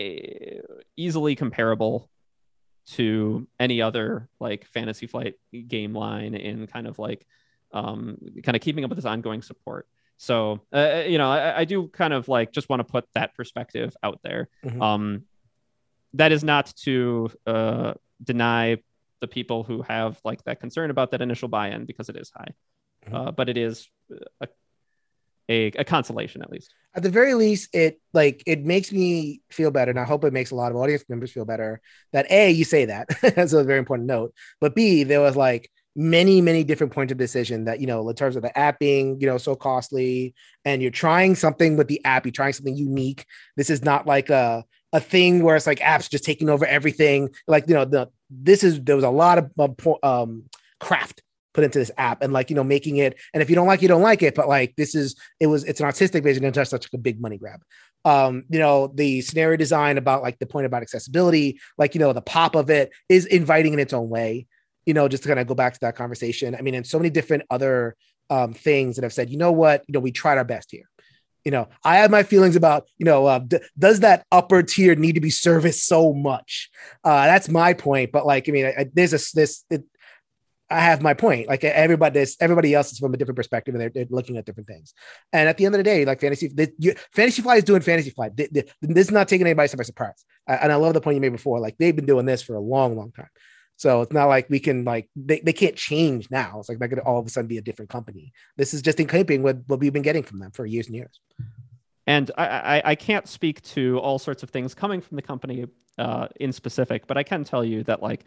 eh, easily comparable to any other like fantasy flight game line in kind of like um kind of keeping up with this ongoing support so uh, you know I, I do kind of like just want to put that perspective out there Mhm. um that is not to uh deny the people who have like that concern about that initial buy-in because it is high Mhm. uh, but it is a, a, a consolation at least at the very least, it like it makes me feel better, and I hope it makes a lot of audience members feel better. That a you say that that's a very important note, but b there was like many many different points of decision that you know in terms of the app being you know so costly, and you're trying something with the app, you're trying something unique. This is not like a a thing where it's like apps just taking over everything. Like you know the this is there was a lot of um, craft put into this app and like you know making it and if you don't like you don't like it but like this is it was it's an artistic vision and just such a big money grab. Um you know the scenario design about like the point about accessibility like you know the pop of it is inviting in its own way you know just to kind of go back to that conversation. I mean and so many different other um things that have said you know what? You know we tried our best here. You know i have my feelings about you know uh, d- does that upper tier need to be serviced so much? Uh that's my point but like i mean I, I- there's a this it, I have my point. Like everybody, everybody else is from a different perspective, and they're, they're looking at different things. And at the end of the day, like fantasy, the, you, fantasy fly is doing fantasy fly. Th- th- This is not taking anybody by surprise. I, and I love the point you made before. Like they've been doing this for a long, long time. So it's not like we can like they, they can't change now. It's like they're gonna all of a sudden be a different company. This is just in keeping with what we've been getting from them for years and years. and I, I, I can't speak to all sorts of things coming from the company uh, in specific, but I can tell you that like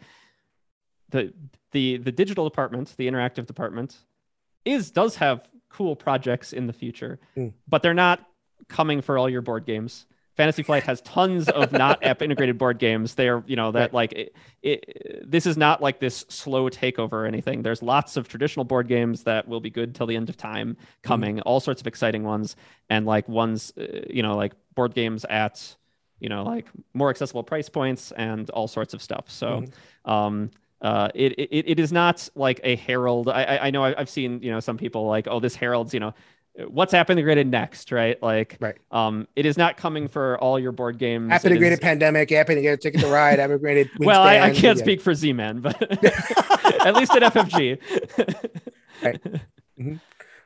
the the the digital department, the interactive department, is does have cool projects in the future, Mm. but they're not coming for all your board games. Fantasy Flight has tons of not app integrated board games. They're, you know, that Right. like it, it, this is not like this slow takeover or anything. There's lots of traditional board games that will be good till the end of time coming, all sorts of exciting ones, and like ones, uh, you know, like board games at, you know, like more accessible price points and all sorts of stuff. So, um, uh, it, it it is not like a herald. I I, know I- I've seen you know some people like oh this heralds you know what's app integrated next right like Right. um it is not coming for all your board games App It is- integrated pandemic, app integrated ticket to ride, app integrated. well I, I can't yeah. speak for z-man but at least at ffg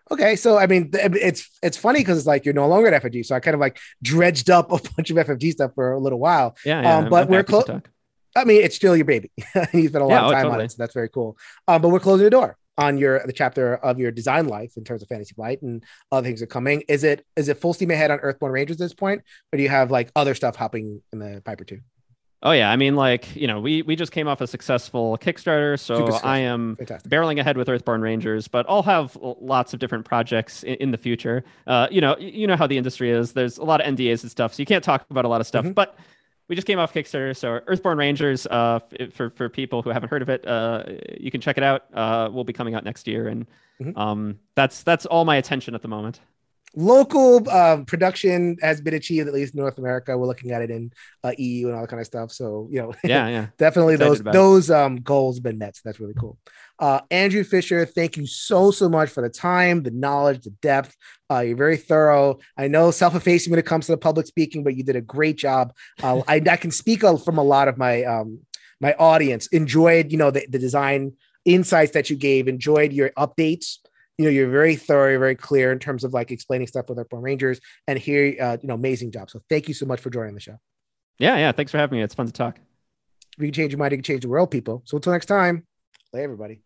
Okay, so I mean, it's it's funny because it's like you're no longer at FFG, so I kind of like dredged up a bunch of FFG stuff for a little while. yeah, yeah Um, but I'm we're happy to clo- talk. I mean, it's still your baby. you spent a lot Yeah, of oh, time on it, so that's very cool. Um, but we're closing the door on your the chapter of your design life in terms of Fantasy Flight and other things are coming. Is it is it full steam ahead on Earthborne Rangers at this point, or do you have like other stuff hopping in the Piper too? oh yeah i mean like you know we we just came off a successful kickstarter so successful. i am Fantastic. barreling ahead with Earthborne Rangers, but I'll have lots of different projects in, in the future. Uh, you know, you know how the industry is. There's a lot of NDAs and stuff, so you can't talk about a lot of stuff. Mhm. But we just came off Kickstarter, so Earthborne Rangers. Uh, for for people who haven't heard of it, uh, you can check it out. Uh, will be coming out next year, and Mhm. um, that's that's all my attention at the moment. local uh, production has been achieved at least in North America. We're looking at it in uh, EU and all that kind of stuff. So you know, yeah, yeah, definitely Excited those those um, goals have been met. So that's really cool. Uh, Andrew Fischer, thank you so so much for the time, the knowledge, the depth. Uh, you're very thorough. I know self-effacing when it comes to the public speaking, but you did a great job. Uh, I, I, can speak from a lot of my um, my audience. Enjoyed you know the, the design insights that you gave. Enjoyed your updates you know you're very thorough very clear in terms of like explaining stuff with our rangers and here uh, you know amazing job so thank you so much for joining the show yeah yeah thanks for having me it's fun to talk you can change your mind you can change the world people so until next time play everybody